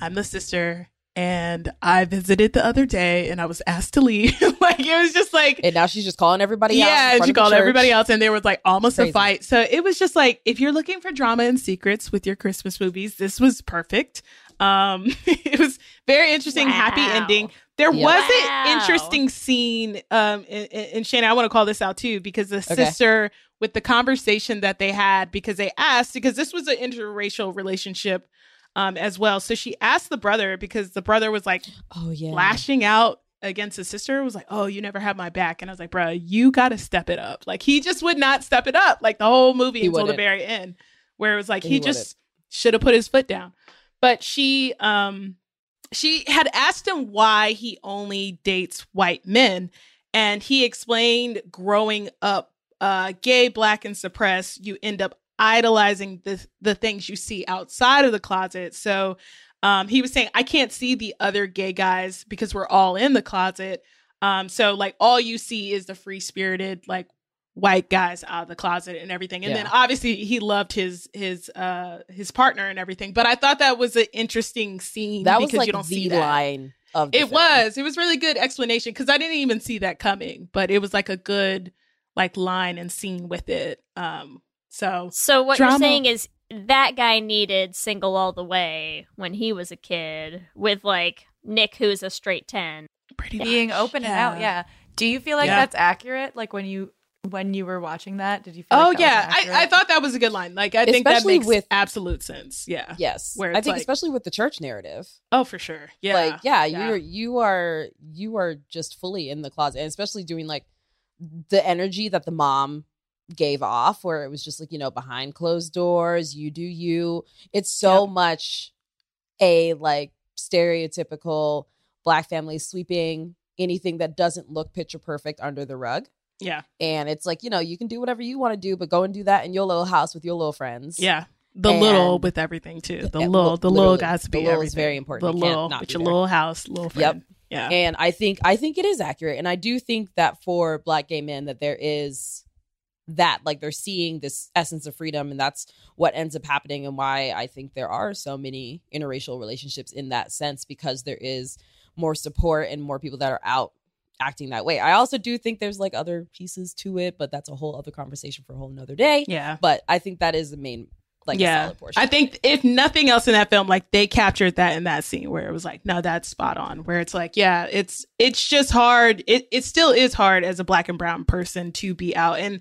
I'm the sister and I visited the other day and I was asked to leave. <laughs> like it was just like And now she's just calling everybody out. yeah, front she called everybody else, and there was like almost Crazy. a fight. So it was just like if you're looking for drama and secrets with your Christmas movies, this was perfect. Um, <laughs> it was very interesting, happy ending. There Yep. was Wow. an interesting scene, um, and, and and Shannon, I want to call this out too because the Okay. sister with the conversation that they had because they asked because this was an interracial relationship. Um, as well. So she asked the brother because the brother was like, Oh yeah. lashing out against his sister was like, "Oh, you never have my back," and I was like, "Bro, you got to step it up." Like he just would not step it up, like the whole movie He until the wouldn't. very end, where it was like He he, just should have put his foot down. But she, um, she had asked him why he only dates white men, and he explained growing up, uh, gay, black, and suppressed, you end up idolizing the the things you see outside of the closet. So um, he was saying, I can't see the other gay guys because we're all in the closet. Um, so like all you see is the free spirited like white guys out of the closet and everything. And then obviously he loved his his uh his partner and everything. But I thought that was an interesting scene That was because like you don't the see that. line of the It film. was. It was really good explanation because I didn't even see that coming, but it was like a good like line and scene with it. Um so So what Drama. you're saying is that guy needed single all the way when he was a kid with like Nick who's a straight 10. pretty Being much, open and out, yeah. Do you feel like Yeah. that's accurate? Like when you when you were watching that, did you feel Oh like yeah, I. I thought that was a good line. Like I think that Especially makes with- absolute sense. Yeah. Yes. Where I think like- especially with the church narrative. Oh, for sure. Yeah. Like, yeah, Yeah. you're you are you are just fully in the closet. And especially doing like the energy that the mom gave off, where it was just like, you know, behind closed doors, you do you. It's so much a like stereotypical black family sweeping anything that doesn't look picture perfect under the rug. Yeah. And it's like, you know, you can do whatever you want to do, but go and do that in your little house with your little friends. Yeah. The little with everything too. The Yeah, eh, little, the little guys to be the little everything. is very important. The little with your there. little house, little friend. Yeah. And I think I think it is accurate. And I do think that for black gay men that there is that like they're seeing this essence of freedom and that's what ends up happening and why I think there are so many interracial relationships in that sense because there is more support and more people that are out acting that way. I also do think there's like other pieces to it, but that's a whole other conversation for a whole nother day. Yeah. But I think that is the main like a yeah. solid portion. I think if nothing else in that film, like they captured that in that scene where it was like, no, that's spot on. Where it's like, yeah, it's it's just hard. It it still is hard as a black and brown person to be out. And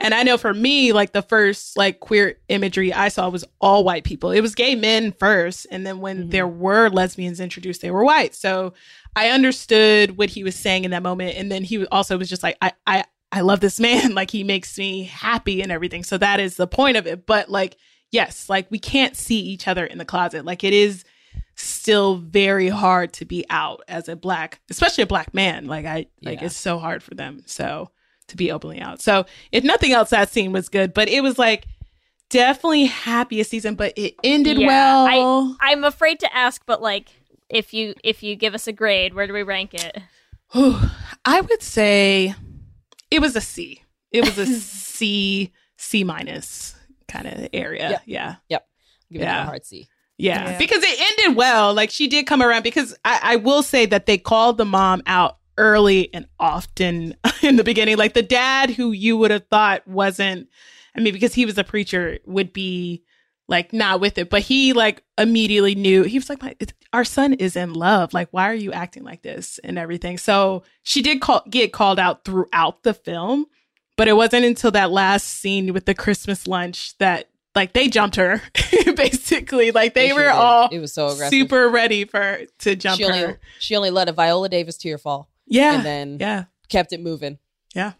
and I know for me, like the first like queer imagery I saw was all white people. It was gay men first, and then when mm-hmm. there were lesbians introduced, they were white. So I understood what he was saying in that moment. And then he also was just like, I I I love this man. <laughs> Like he makes me happy and everything. So that is the point of it. But like, yes, like we can't see each other in the closet. Like it is still very hard to be out as a black, especially a black man. Like I like Yeah. it's so hard for them. So to be openly out. So if nothing else, that scene was good. But it was like definitely happiest season, but it ended Yeah, well. I, I'm afraid to ask, but like if you if you give us a grade, where do we rank it? <sighs> I would say it was a C. It was a <laughs> C, C minus kind of area. Yep. Yeah. Yep. Give it a hard C. Yeah. Yeah. Because it ended well. Like she did come around because I, I will say that they called the mom out early and often <laughs> in the beginning. Like the dad who you would have thought wasn't, I mean, because he was a preacher, would be like not with it. But he like immediately knew he was like, My, our son is in love. Like, why are you acting like this and everything? So she did call, get called out throughout the film. But it wasn't until that last scene with the Christmas lunch that like they jumped her <laughs> basically. Like they, They were did. all It was so aggressive. super ready for to jump she only her. she only let a Viola Davis tear fall. Yeah. And then Yeah. kept it moving. Yeah.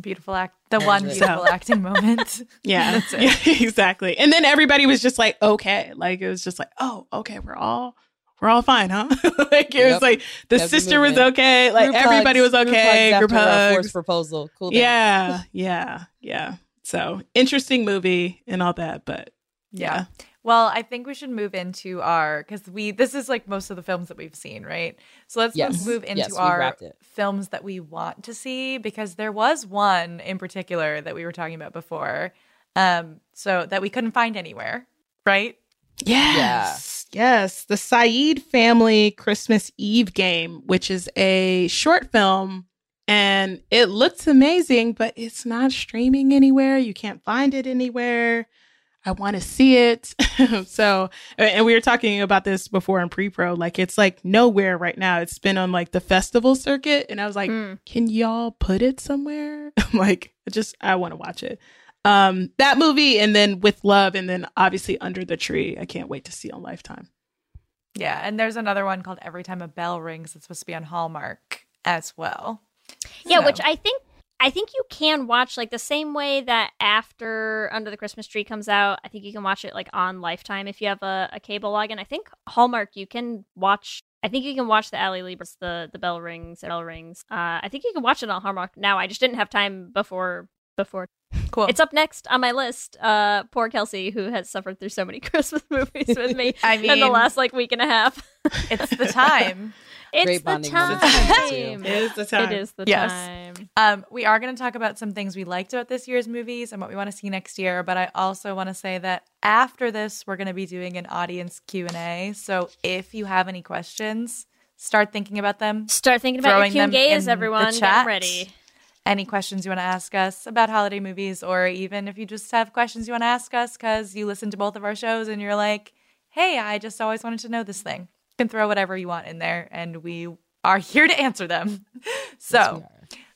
beautiful act. The And one the- beautiful acting moment. <laughs> <laughs> Yeah. That's it. yeah. Exactly. And then everybody was just like, okay. Like it was just like, oh, okay, we're all we're all fine, huh? <laughs> like it was like the Kept it sister was okay. Like Group everybody hugs, was okay. Group Group hugs. after a hugs. forced proposal. Cool. down. Yeah. <laughs> Yeah. Yeah. So interesting movie and all that, but Yeah. Well, I think we should move into our because we this is like most of the films that we've seen, right? So let's Yes. move into Yes, our films that we want to see because there was one in particular that we were talking about before, um, so that we couldn't find anywhere, right? Yes. Yes. The Saeed Family Christmas Eve game, which is a short film. And it looks amazing, but it's not streaming anywhere. You can't find it anywhere. I want to see it. <laughs> so, and we were talking about this before in pre pro. Like, it's like nowhere right now. It's been on like the festival circuit. And I was like, hmm. can y'all put it somewhere? <laughs> I'm like, I just, I want to watch it. Um, that movie, and then With Love, and then obviously Under the Tree. I can't wait to see on Lifetime. Yeah, and there's another one called Every Time a Bell Rings. It's supposed to be on Hallmark as well. Yeah, So- which I think I think you can watch like the same way that after Under the Christmas Tree comes out, I think you can watch it like on Lifetime if you have a, a cable login. I think Hallmark you can watch I think you can watch the Ali Libras, the the bell rings, bell rings. Uh, I think you can watch it on Hallmark now. I just didn't have time before before. Cool. It's up next on my list. Uh, poor Kelsey, who has suffered through so many <laughs> Christmas movies with me I <laughs> in the last like week and a half. <laughs> It's the time. it's Great the bonding time. It is the time. It is the Yes. time. Um, we are going to talk about some things we liked about this year's movies and what we want to see next year. But I also want to say that after this, we're going to be doing an audience Q and A. So if you have any questions, start thinking about them. Start thinking about throwing your them Q gays, in the everyone. Get 'em chat. ready. Any questions you want to ask us about holiday movies, or even if you just have questions you want to ask us because you listen to both of our shows and you're like, "Hey, I just always wanted to know this thing." You can throw whatever you want in there, and we are <laughs> here to answer them. so.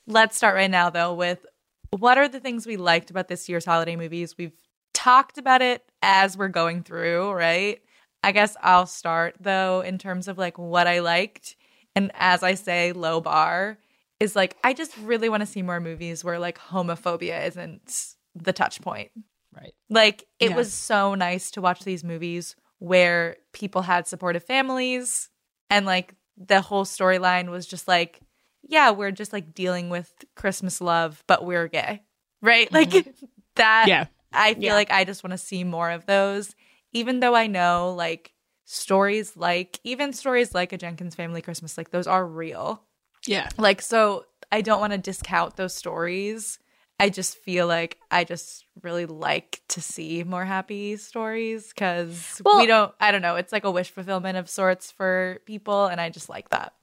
Let's start right now, though, with what are the things we liked about this year's holiday movies? We've talked about it as we're going through, right? I guess I'll start, though, in terms of like what I liked. And as I say, low bar is like, I just really want to see more movies where like homophobia isn't the touch point. Right. Like, it Yeah. was so nice to watch these movies where people had supportive families and like the whole storyline was just like, yeah, we're just like dealing with Christmas love, but we're gay. Right? Mm-hmm. Like <laughs> that. Yeah. I feel Yeah. like I just want to see more of those, even though I know like stories like, even stories like a Jenkins Family Christmas, like those are real. Yeah. Like, so I don't want to discount those stories. I just feel like I just really like to see more happy stories because Well- we don't, I don't know, it's like a wish fulfillment of sorts for people. And I just like that.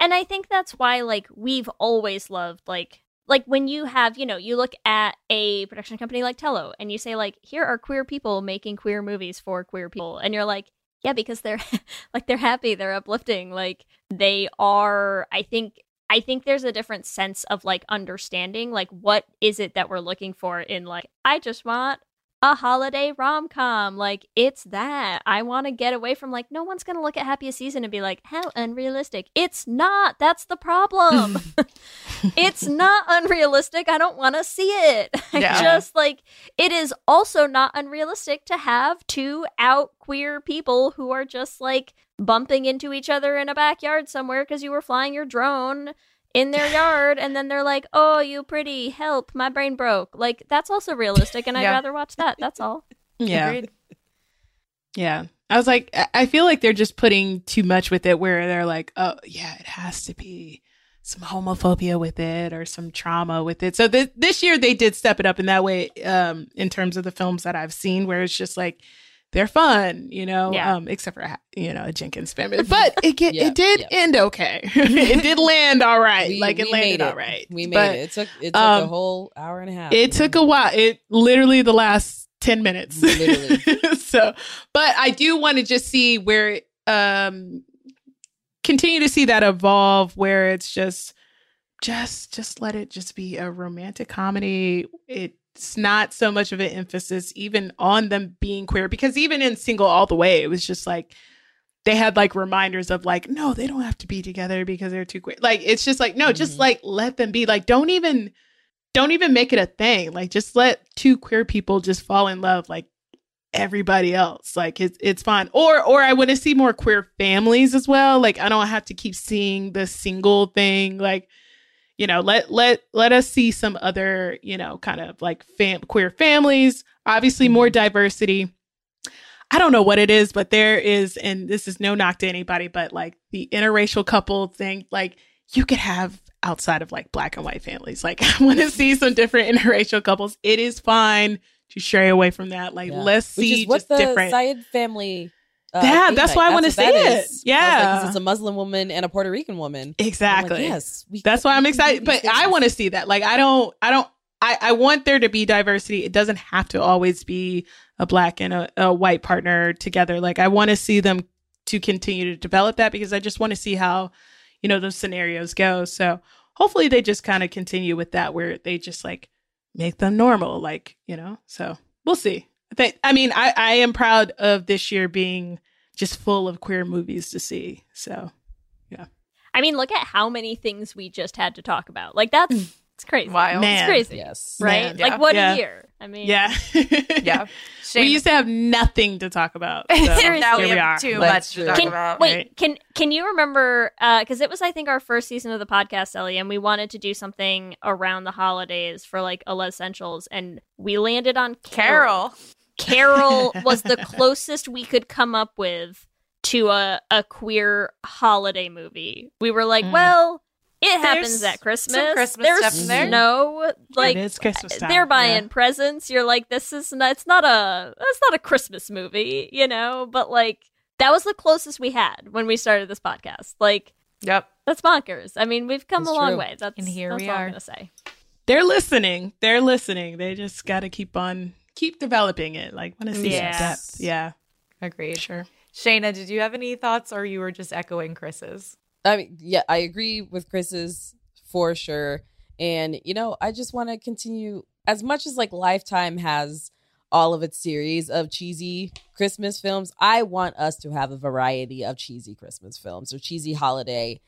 And I think that's why like we've always loved like like when you have, you know, you look at a production company like Tello and you say like here are queer people making queer movies for queer people and you're like, yeah, because they're <laughs> like they're happy, they're uplifting, like they are I think I think there's a different sense of like understanding like what is it that we're looking for in like I just want a holiday rom com. Like, it's that. I want to get away from, like, no one's going to look at Happiest Season and be like, how unrealistic. It's not. That's the problem. <laughs> it's not unrealistic. I don't want to see it. <laughs> Yeah. just, like, it is also not unrealistic to have two out queer people who are just, like, bumping into each other in a backyard somewhere because you were flying your drone in their yard and then they're like, "Oh, you pretty, help, my brain broke." Like that's also realistic and I'd Yeah. rather watch that. That's all. <laughs> Yeah. Agreed. Yeah. I was like, I- I feel like they're just putting too much with it where they're like, oh, yeah, it has to be some homophobia with it or some trauma with it. So th- this year they did step it up in that way um, in terms of the films that I've seen where it's just like, they're fun, you know, Yeah. um, except for, you know, a Jenkins family. But it get, <laughs> Yeah, it did yeah. end okay. <laughs> it did land all right. We- like it landed made it. right. We made But, it. It took it took a um, whole hour and a half. It took a while. It literally the last 10 minutes. Literally. <laughs> so, but I do want to just see where it, um continue to see that evolve where it's just just just let it just be a romantic comedy. It's not so much of an emphasis even on them being queer because even in Single All the Way it was just like they had like reminders of like no they don't have to be together because they're too queer. Like it's just like no just Mhm. like let them be like don't even don't even make it a thing. Like just let two queer people just fall in love like everybody else. Like it's it's fine. Or or I want to see more queer families as well. Like I don't have to keep seeing the single thing. Like you know, let let let us see some other, you know, kind of like fam- queer families, obviously more mm-hmm. diversity. I don't know what it is, but there is, and this is no knock to anybody, but like the interracial couple thing, like you could have outside of like black and white families. Like <laughs> I want to see some different interracial couples. It is fine to stray away from that. Like Yeah. let's Which see is what just the different. Syed family. Uh, Yeah, that's night. why I wanna what see it. is. Yeah. Like, it's a Muslim woman and a Puerto Rican woman. Exactly. Like, yes, That's why I'm we can do excited. But I want to see that. Like I don't I don't I, I want there to be diversity. It doesn't have to always be a black and a, a white partner together. Like I want to see them to continue to develop that because I just want to see how, you know, those scenarios go. So hopefully they just kind of continue with that where they just like make them normal. Like, you know, so we'll see. I I mean I, I am proud of this year being just full of queer movies to see. So yeah. I mean, look at how many things we just had to talk about. Like that's mm. it's crazy. Wild. Man. It's crazy. Yes. Right? Man. Like Yeah. what Yeah. a year. I mean yeah. <laughs> Yeah. <laughs> we used to have nothing to talk about. <laughs> So Seriously. now we, we have are. too That's much to talk Can, about. wait, right? can can you remember? Uh, because it was, I think, our first season of the podcast, Ellie, and we wanted to do something around the holidays for like a Essentials, and we landed on Carol. Carol. Carol <laughs> was the closest we could come up with to a a queer holiday movie. We were like, Mm. well, it happens There's at Christmas. Christmas There's there. snow. Like it is Christmas time. they're buying Yeah. presents. You're like, this is not, it's not a it's not a Christmas movie, you know. But like that was the closest we had when we started this podcast. Like Yep. that's bonkers. I mean, we've come It's a long true. way. That's And here that's we all are. I'm gonna say. They're listening. They're listening. They just got to keep on keep developing it. Like want to see Yes. some depth. Yeah, Agreed. sure. Shana, did you have any thoughts or you were just echoing Kris's? I mean, yeah, I agree with Kris's for sure. And, you know, I just want to continue as much as like Lifetime has all of its series of cheesy Christmas films, I want us to have a variety of cheesy Christmas films or cheesy holiday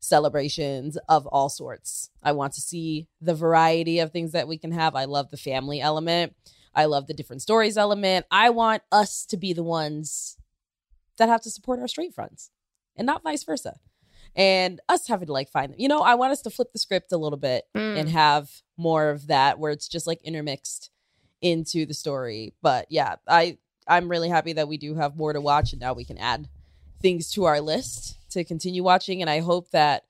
celebrations of all sorts. I want to see the variety of things that we can have. I love the family element. I love the different stories element. I want us to be the ones that have to support our straight friends and not vice versa. And us having to like find them. You know, I want us to flip the script a little bit Mm. and have more of that where it's just like intermixed into the story. But yeah, I I'm really happy that we do have more to watch and now we can add things to our list to continue watching and I hope that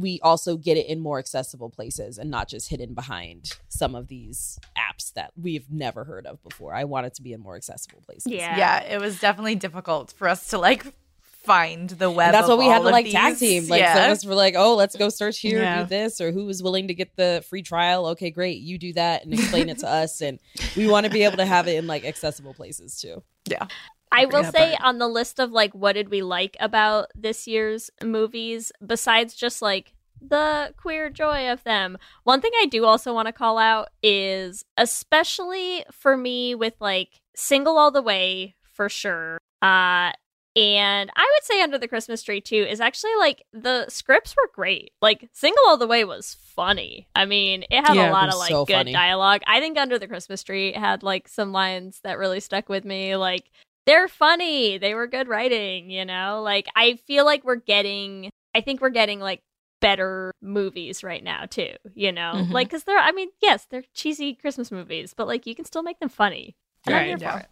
we also get it in more accessible places and not just hidden behind some of these apps that we've never heard of before. I want it to be in more accessible places. Yeah. Yeah, it was definitely difficult for us to like find the web. And that's of what we had all to of like tag team. Like yeah. some of us were like, oh, let's go search here, Yeah. do this, or who was willing to get the free trial. Okay, great, you do that and explain it to <laughs> us. And we want to be able to have it in like accessible places too. yeah. I will that say part. on the list of like what did we like about this year's movies, besides just like the queer joy of them, one thing I do also want to call out is especially for me with like Single All the Way for sure. Uh and I would say Under the Christmas Tree too is actually like the scripts were great. Like Single All the Way was funny. I mean, it had Yeah, a lot of like so good funny. dialogue. I think Under the Christmas Tree had like some lines that really stuck with me. Like they're funny. They were good writing, you know? Like I feel like we're getting I think we're getting like better movies right now too, you know? Mhm. Like cuz they're I mean, yes, they're cheesy Christmas movies, but like you can still make them funny. And I'm Right, here yeah. for it.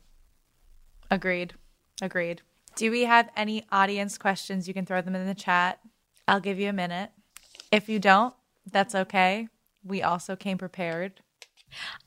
Agreed. Agreed. Do we have any audience questions? You can throw them in the chat. I'll give you a minute. If you don't, that's okay. We also came prepared.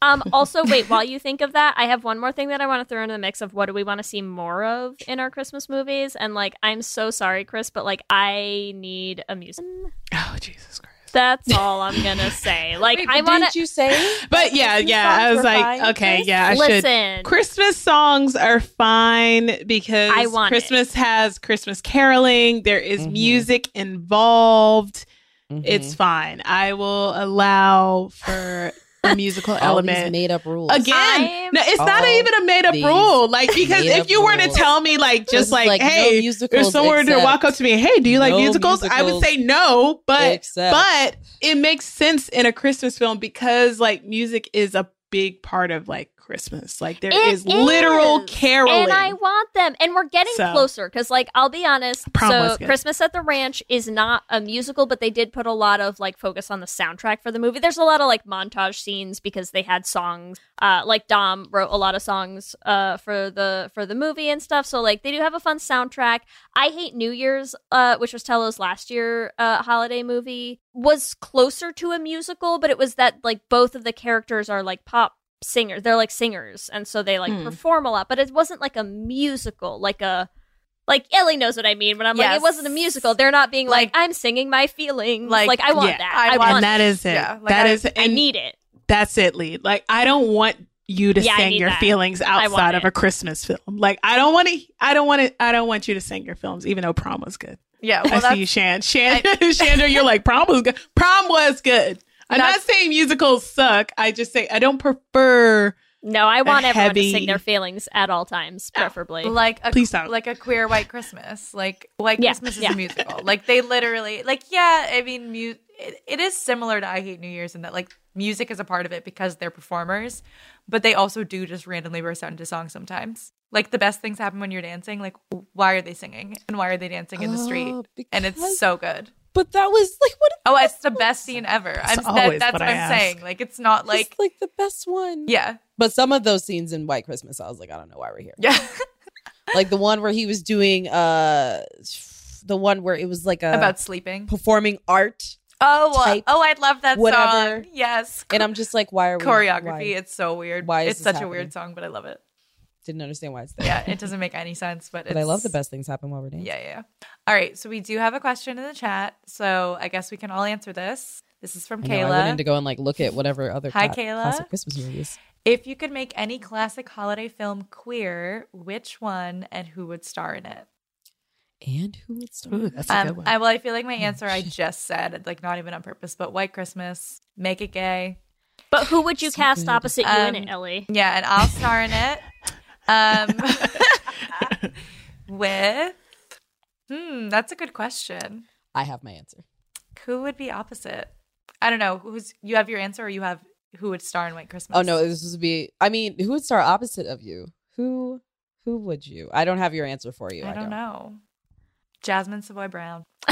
Um also wait, while you think of that, I have one more thing that I want to throw into the mix of what do we want to see more of in our Christmas movies and like I'm so sorry Kris, but like I need a music. Oh Jesus Christ. That's all I'm going to say. <laughs> Like Wait, I but want didn't you say? <laughs> But yeah, yeah. I was like, okay, Kris? yeah, I Listen. should. Christmas songs are fine because I want it. Christmas has Christmas caroling. There is Mhm. music involved. Mhm. It's fine. I will allow for a musical all these element. made up rules. Again, no, it's not even a made up rule. Like because if you were to tell me like just like, like, hey, musicals if someone were to walk up to me, hey, do you like no musicals? I would say no, but except- but it makes sense in a Christmas film because like music is a big part of like Christmas. Like there is, is literal caroling. And I want them. And we're getting So- closer because, like, I'll be honest. So. Christmas at the Ranch is not a musical, but they did put a lot of like focus on the soundtrack for the movie. There's a lot of like montage scenes because they had songs. Uh, like Dom wrote a lot of songs uh for the for the movie and stuff. So like they do have a fun soundtrack. I Hate New Year's, uh, which was Tello's last year uh holiday movie, was closer to a musical, but it was that like both of the characters are like pop singers. They're like singers, and so they like Hmm. perform a lot. But it wasn't like a musical, like a like Ellie knows what I mean. When I'm like, it wasn't a musical. They're not being like, I'm singing my feelings. Like, Like, I want yeah, that. I I, want- want and that is it. Yeah, like that I- is- I need it. That's it, Leigh. Like I don't want you to Yeah, sing your that. feelings outside of it. a Christmas film. Like I don't want to. I don't want to. I don't want you to sing your films, even though prom was good. Yeah, well, I see that's you, Shan. <laughs> Shan, Chandra, you're like prom was good. Prom was good. I'm not saying musicals suck. I just say I don't prefer. No, I want everyone to heavy- sing their feelings at all times, preferably. like a, Please don't. like a queer white Christmas. Like White Yeah, Christmas is yeah. a musical. Like they literally like yeah. I mean, mu- it, it is similar to I Hate New Year's in that like music is a part of it because they're performers, but they also do just randomly burst out into song sometimes. Like the best things happen when you're dancing. Like why are they singing and why are they dancing in the street? Oh, And it's so good. But that was like what Oh, it's the best scene ever. I'm, that, always that's what what, I I'm ask. saying. Like it's not like like like the best one. yeah, But some of those scenes in White Christmas, I was like, I don't know why we're here. yeah. <laughs> Like the one where he was doing uh the one where it was like a About sleeping. performing art. Oh, type, oh, I love that whatever. song. Yes, And I'm just like, why are we choreography. why? It's so weird. Why is it's this such a weird song, but I love it. Didn't understand why it's there. Yeah, it doesn't make any sense, but <laughs> But it's, I love the best things happen while we're dancing. Yeah, yeah. Yeah. All right, so we do have a question in the chat, so I guess we can all answer this. This is from I, know, I Kayla. went in to go and like look at whatever other Hi, cla- Kayla. classic Christmas movies. if you could make any classic holiday film queer, which one and who would star in it? And who would star? Ooh, that's a good Um, one. I, well, I feel like my answer I just said, like not even on purpose, but White Christmas, make it gay. But who would you So cast good. opposite you in Um, it, Ellie? Yeah, and I'll star in it. <laughs> Um, <laughs> with hmm, that's a good question. I have my answer. Who would be opposite? I don't know. Who's you have your answer, or you have who would star in White Christmas? Oh no, this would be. I mean, who would star opposite of you? Who? Who would you? I don't have your answer for you. I don't know. Jasmine Savoy Brown. <laughs>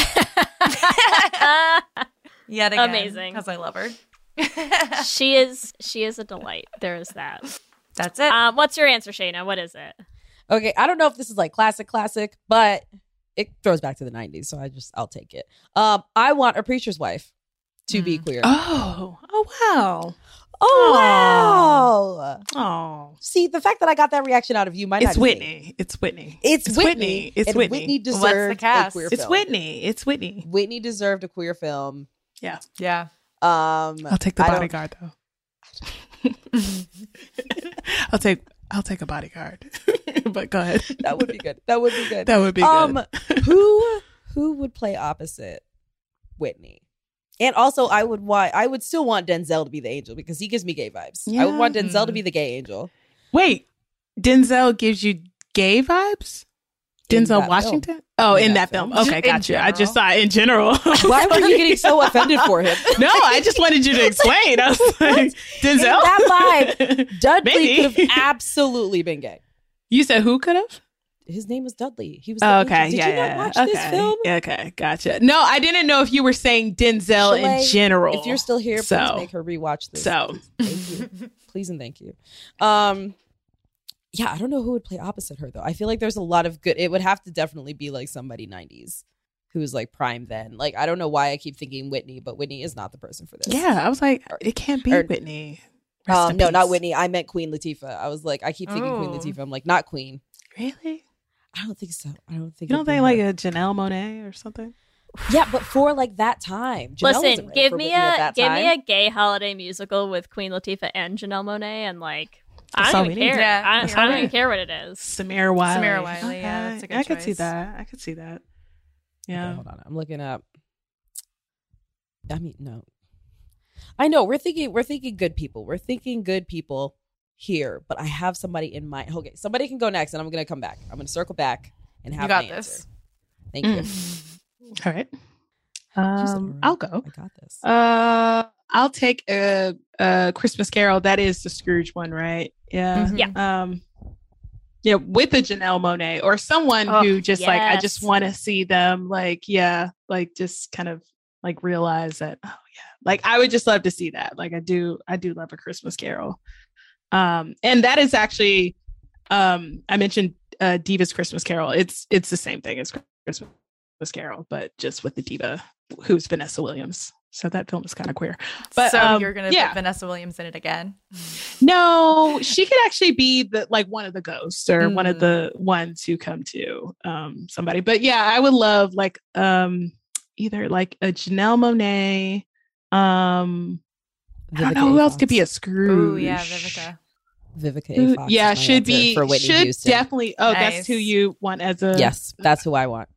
Yet again, Amazing. because I love her. <laughs> she is she is a delight. There is that. That's it. Um, what's your answer, Shana? What is it? Okay, I don't know if this is like classic, classic, but it throws back to the '90s, so I just I'll take it. Um, I want a preacher's wife to be queer. Oh, oh wow. Oh wow! Oh, See, the fact that I got that reaction out of you might it's be- Whitney. It's Whitney. It's, It's Whitney. Whitney. It's and Whitney. Whitney What's the cast? a queer It's film. Whitney. It's Whitney. Whitney deserved a queer film. Yeah. yeah. Um, I'll take the bodyguard though. <laughs> <laughs> I'll take I'll take a bodyguard. <laughs> but go ahead. That would be good. That would be good. <laughs> That would be um, good. <laughs> who who would play opposite Whitney? And also, I would want I would still want Denzel to be the angel because he gives me gay vibes. I would want Denzel to be the gay angel. Wait, Denzel gives you gay vibes? In Denzel Washington? film. Oh, In in, that that, film. film. Okay, In gotcha. I just saw it in general. <laughs> Why were you getting so <laughs> offended for him? no, I just wanted you to explain. I was like, Denzel. that vibe, <laughs> Dudley Maybe. could have absolutely been gay. You said who could have? His name was Dudley. He was the Oh, okay, Did yeah, you yeah. not watch okay. this film? Yeah, okay, gotcha. No, I didn't know if you were saying Denzel in general. If you're still here, so, please make her rewatch this. So, Thank you. Please and thank you. Um yeah, I don't know who would play opposite her though. I feel like there's a lot of good it would have to definitely be like somebody 90s who was like prime then. Like I don't know why I keep thinking Whitney, but Whitney is not the person for this. yeah, I was like, it can't be Or- Whitney. Rest Um, in no, not. Whitney. I meant Queen Latifah. I was like, I keep thinking Queen Oh. Latifah. I'm like, not Queen. Really? I don't think so. I don't think You don't think like her. a Janelle Monáe or something? Yeah, but for like that time. Janelle wasn't Listen, give for me Whitney a give time. me a gay holiday musical with Queen Latifah and Janelle Monáe, and like That's I don't we even care. Yeah, I, I don't even care what it is. Samira Wiley. Samira Wiley, yeah, that's a good I could see that. I could see that. Okay, Yeah. hold on. I'm looking up. I mean, no. I know we're thinking we're thinking good people. We're thinking good people here, but I have somebody in mind. Okay, somebody can go next, and I'm gonna come back. I'm gonna circle back and have You got my this. answer. Thank you. <laughs> All right. Um, alright. I'll go. I got this. Uh, I'll take a, a Christmas Carol. That is the Scrooge one, right? Yeah. Mhm. Um yeah, with a Janelle Monáe or someone Oh, who just like I just want to see them like yeah, like just kind of like realize that oh yeah. Like I would just love to see that. Like I do I do love a Christmas Carol. Um and that is actually um I mentioned uh Diva's Christmas Carol. It's it's the same thing as Christmas Carol, but just with the diva who's Vanessa Williams. So that film is kind of queer. But so um, you're gonna yeah. put Vanessa Williams in it again? No, she could actually be the like one of the ghosts or one of Mm. the ones who come to um somebody. But yeah, I would love like um either like a Janelle Monáe. Um I don't know who else could be a Fox. Scrooge. Ooh, yeah, Vivica. Vivica A. Fox. yeah, should be for Whitney should Houston. definitely. Oh, that's who you want as a Yes, that's who I want.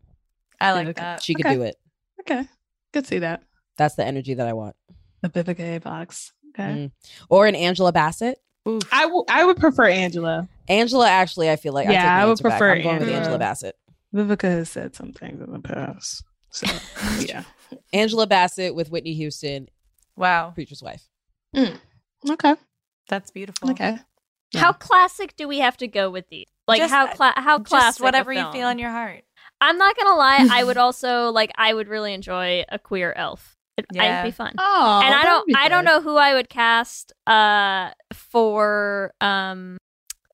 I like Vivica. that. She could Okay. do it. Okay, could see that. That's the energy that I want. The Vivica A. Fox. Okay, Mm. Or an Angela Bassett. Oof. I. I would prefer Angela. Angela, actually, I feel like Yeah, take my I would answer back. prefer I'm going with Angela. Angela Bassett. Vivica has said some things in the past. So <laughs> yeah. Angela Bassett with Whitney Houston, Wow, Preacher's Wife. Okay. that's beautiful. Okay. How classic do we have to go with these? Like Just- how cla- how classic? a whatever you feel in your heart. I'm not gonna lie. I would <laughs> also like. I would really enjoy a queer elf. It, Yeah. It'd be fun. Oh, and I don't. I don't know who I would cast. Uh, for um,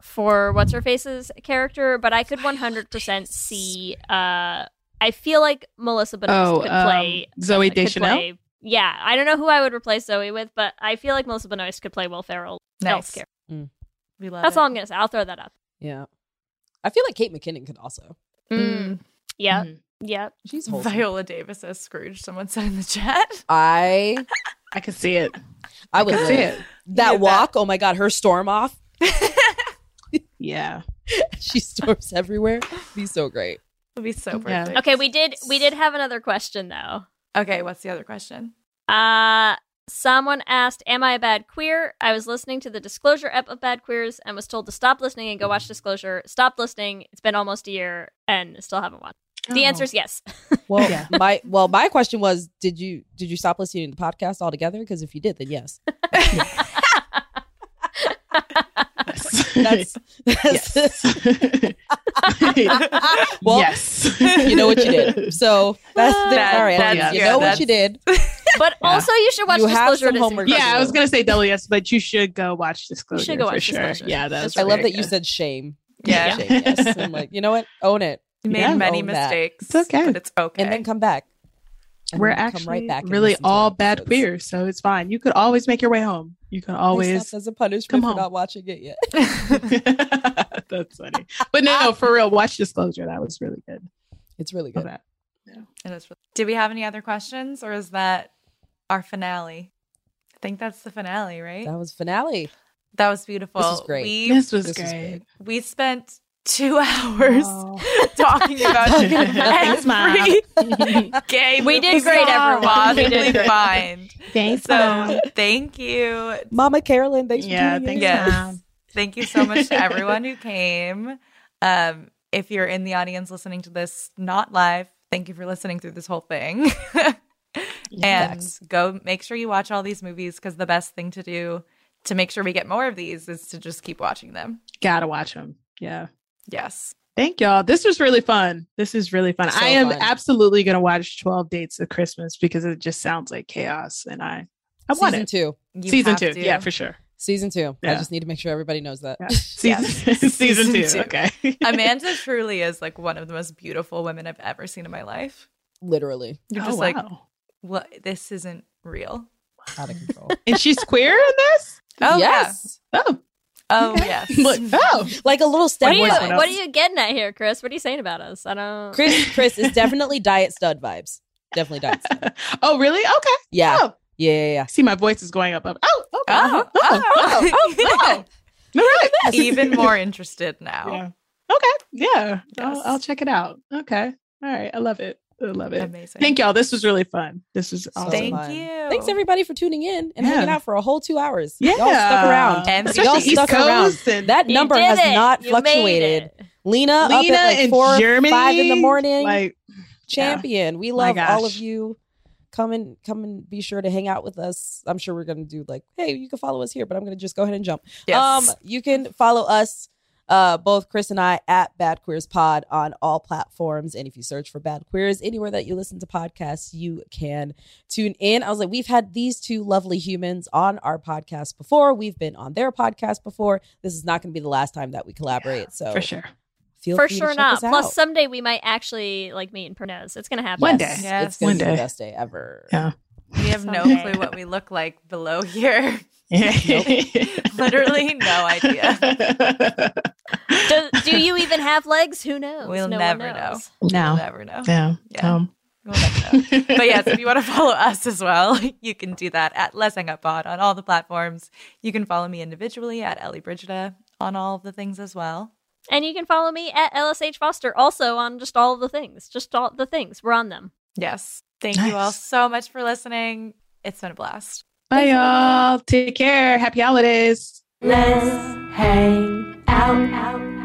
for what's her face's character, but I could 100 percent see. Uh, I feel like Melissa Benoist Oh, could um, play Zooey could Deschanel? play- Yeah, I don't know who I would replace Zoe with, but I feel like Melissa Benoist could play Will Ferrell. Nice. elf character. We love That's it. all I'm gonna say. I'll throw that up. Yeah. I feel like Kate McKinnon could also. Mm. Yeah. Mhm. Yeah. She's <laughs> wholesome. Viola Davis as Scrooge. Someone said in the chat. <laughs> I I can see it. I would see it. That Yeah, walk, oh my god, her storm off. <laughs> Yeah. she storms everywhere. Be so great. Would be so Yeah. perfect. Okay, we did we did have another question though. Okay, what's the other question? Uh someone asked, Am I a bad queer? I was listening to the disclosure ep of bad queers and was told to stop listening and go watch disclosure. Stopped listening. It's been almost a year and still haven't watched. The Oh. answer is yes. <laughs> Well, Yeah. my well, my question was, did you did you stop listening to the podcast altogether? Because if you did, then yes. <laughs> That's, that's <laughs> well, yes. you know what you did. So that's the, That- all right. that's- you yeah, know what you did. But also you should watch You have disclosure some homework yeah, I was gonna say double yes, but you should go watch Disclosure. You should go for watch sure. Disclosure. Yeah, that's I love very that you said shame. Yeah. Shame, yes. I'm like, you know what? Own it. You made Yeah, many own that. mistakes. It's okay. But it's okay. And then come back. And We're actually right back really all bad episodes. queers, so it's fine. You could always make your way home. You can I always. stopped as a punishment come for not watching it yet. <laughs> That's funny. But no, no, for real, watch Disclosure. That was really good. It's really Love good. that. It is really- Did we have any other questions or is that our finale? I think that's the finale, right? That was finale. That was beautiful. This was great. We, This was This was great. we spent two <laughs> hours Oh. <laughs> talking about <laughs> Thanks, Mom. every gay We did great, everyone. We possibly did great. find. Thanks, So Mom. thank you. Mama Carolyn, thanks Yeah, for tuning thanks. Yes. Mom. Thank you so much to everyone who came. Um, if you're in the audience listening to this not live, thank you for listening through this whole thing. and Facts. go make sure you watch all these movies because the best thing to do to make sure we get more of these is to just keep watching them. Gotta watch them. Yeah. Yes. Thank y'all. This was really fun. This is really fun. So I am fun. absolutely gonna watch Twelve Dates of Christmas because it just sounds like chaos, and I I want Season it. two. You Season two, to. yeah, for sure. Season two. I just need to make sure everybody knows that. Yeah. <laughs> Season, Yes. season, <laughs> Season two. two. Okay. <laughs> Amanda truly is like one of the most beautiful women I've ever seen in my life. Literally You're Oh, just like, wow. what? This isn't real. out of control. and she's queer in this. Oh, yes. Oh, Oh, okay. yes. <laughs> Like, oh, Like a little What step are, you, What one. else? what are you getting at here, Kris? What are you saying about us? I don't. Kris <laughs> Kris is definitely diet stud vibes. Definitely diet stud. <laughs> oh, really? Okay. Yeah. Oh, Yeah, yeah, yeah. See my voice is going up. up. Oh, okay. Oh, uh-huh. oh, oh, oh, oh, oh. oh, oh. All right. Even more interested now. Yeah. Okay. Yeah. I'll, I'll check it out. Okay. All right. I love it. I love it. Amazing. Thank y'all. This was really fun. This was awesome. Thank fun. you. Thanks everybody for tuning in and Yeah. hanging out for a whole two hours. Yeah. Y'all stuck around. And Especially y'all East stuck around. And That number has it. not You fluctuated. it. Lena, up at like in four, Germany, five in the morning. Like, champion. We love all of you. come and come and be sure to hang out with us. I'm sure we're gonna do like, hey, you can follow us here, but I'm gonna just go ahead and jump. Yes. Um, you can follow us, uh, both Kris and I at Bad Queers Pod on all platforms. And if you search for Bad Queers anywhere that you listen to podcasts, you can tune in. I was like, we've had these two lovely humans on our podcast before. We've been on their podcast before. This is not going to be the last time that we collaborate. So For sure. feel For sure not. Plus, someday we might actually like meet in Pernez. It's gonna happen. One day. Yes. it's gonna One be day. the best day ever. Yeah. We have no clue what we look like below here. Nope. <laughs> Literally no idea. <laughs> do, do you even have legs? Who knows? We'll no never one know. No. We'll never know. Yeah. Yeah. Um, We'll never know. <laughs> but yes, if you want to follow us as well, you can do that at Lez Hang Out Pod on all the platforms. You can follow me individually at Ellie Brigida on all of the things as well. And you can follow me at LSH Foster also on just all of the things. Just all the things. We're on them. Yes. Thank you all so much for listening. It's been a blast. Bye, y'all. Take care. Happy holidays. Let's hang out.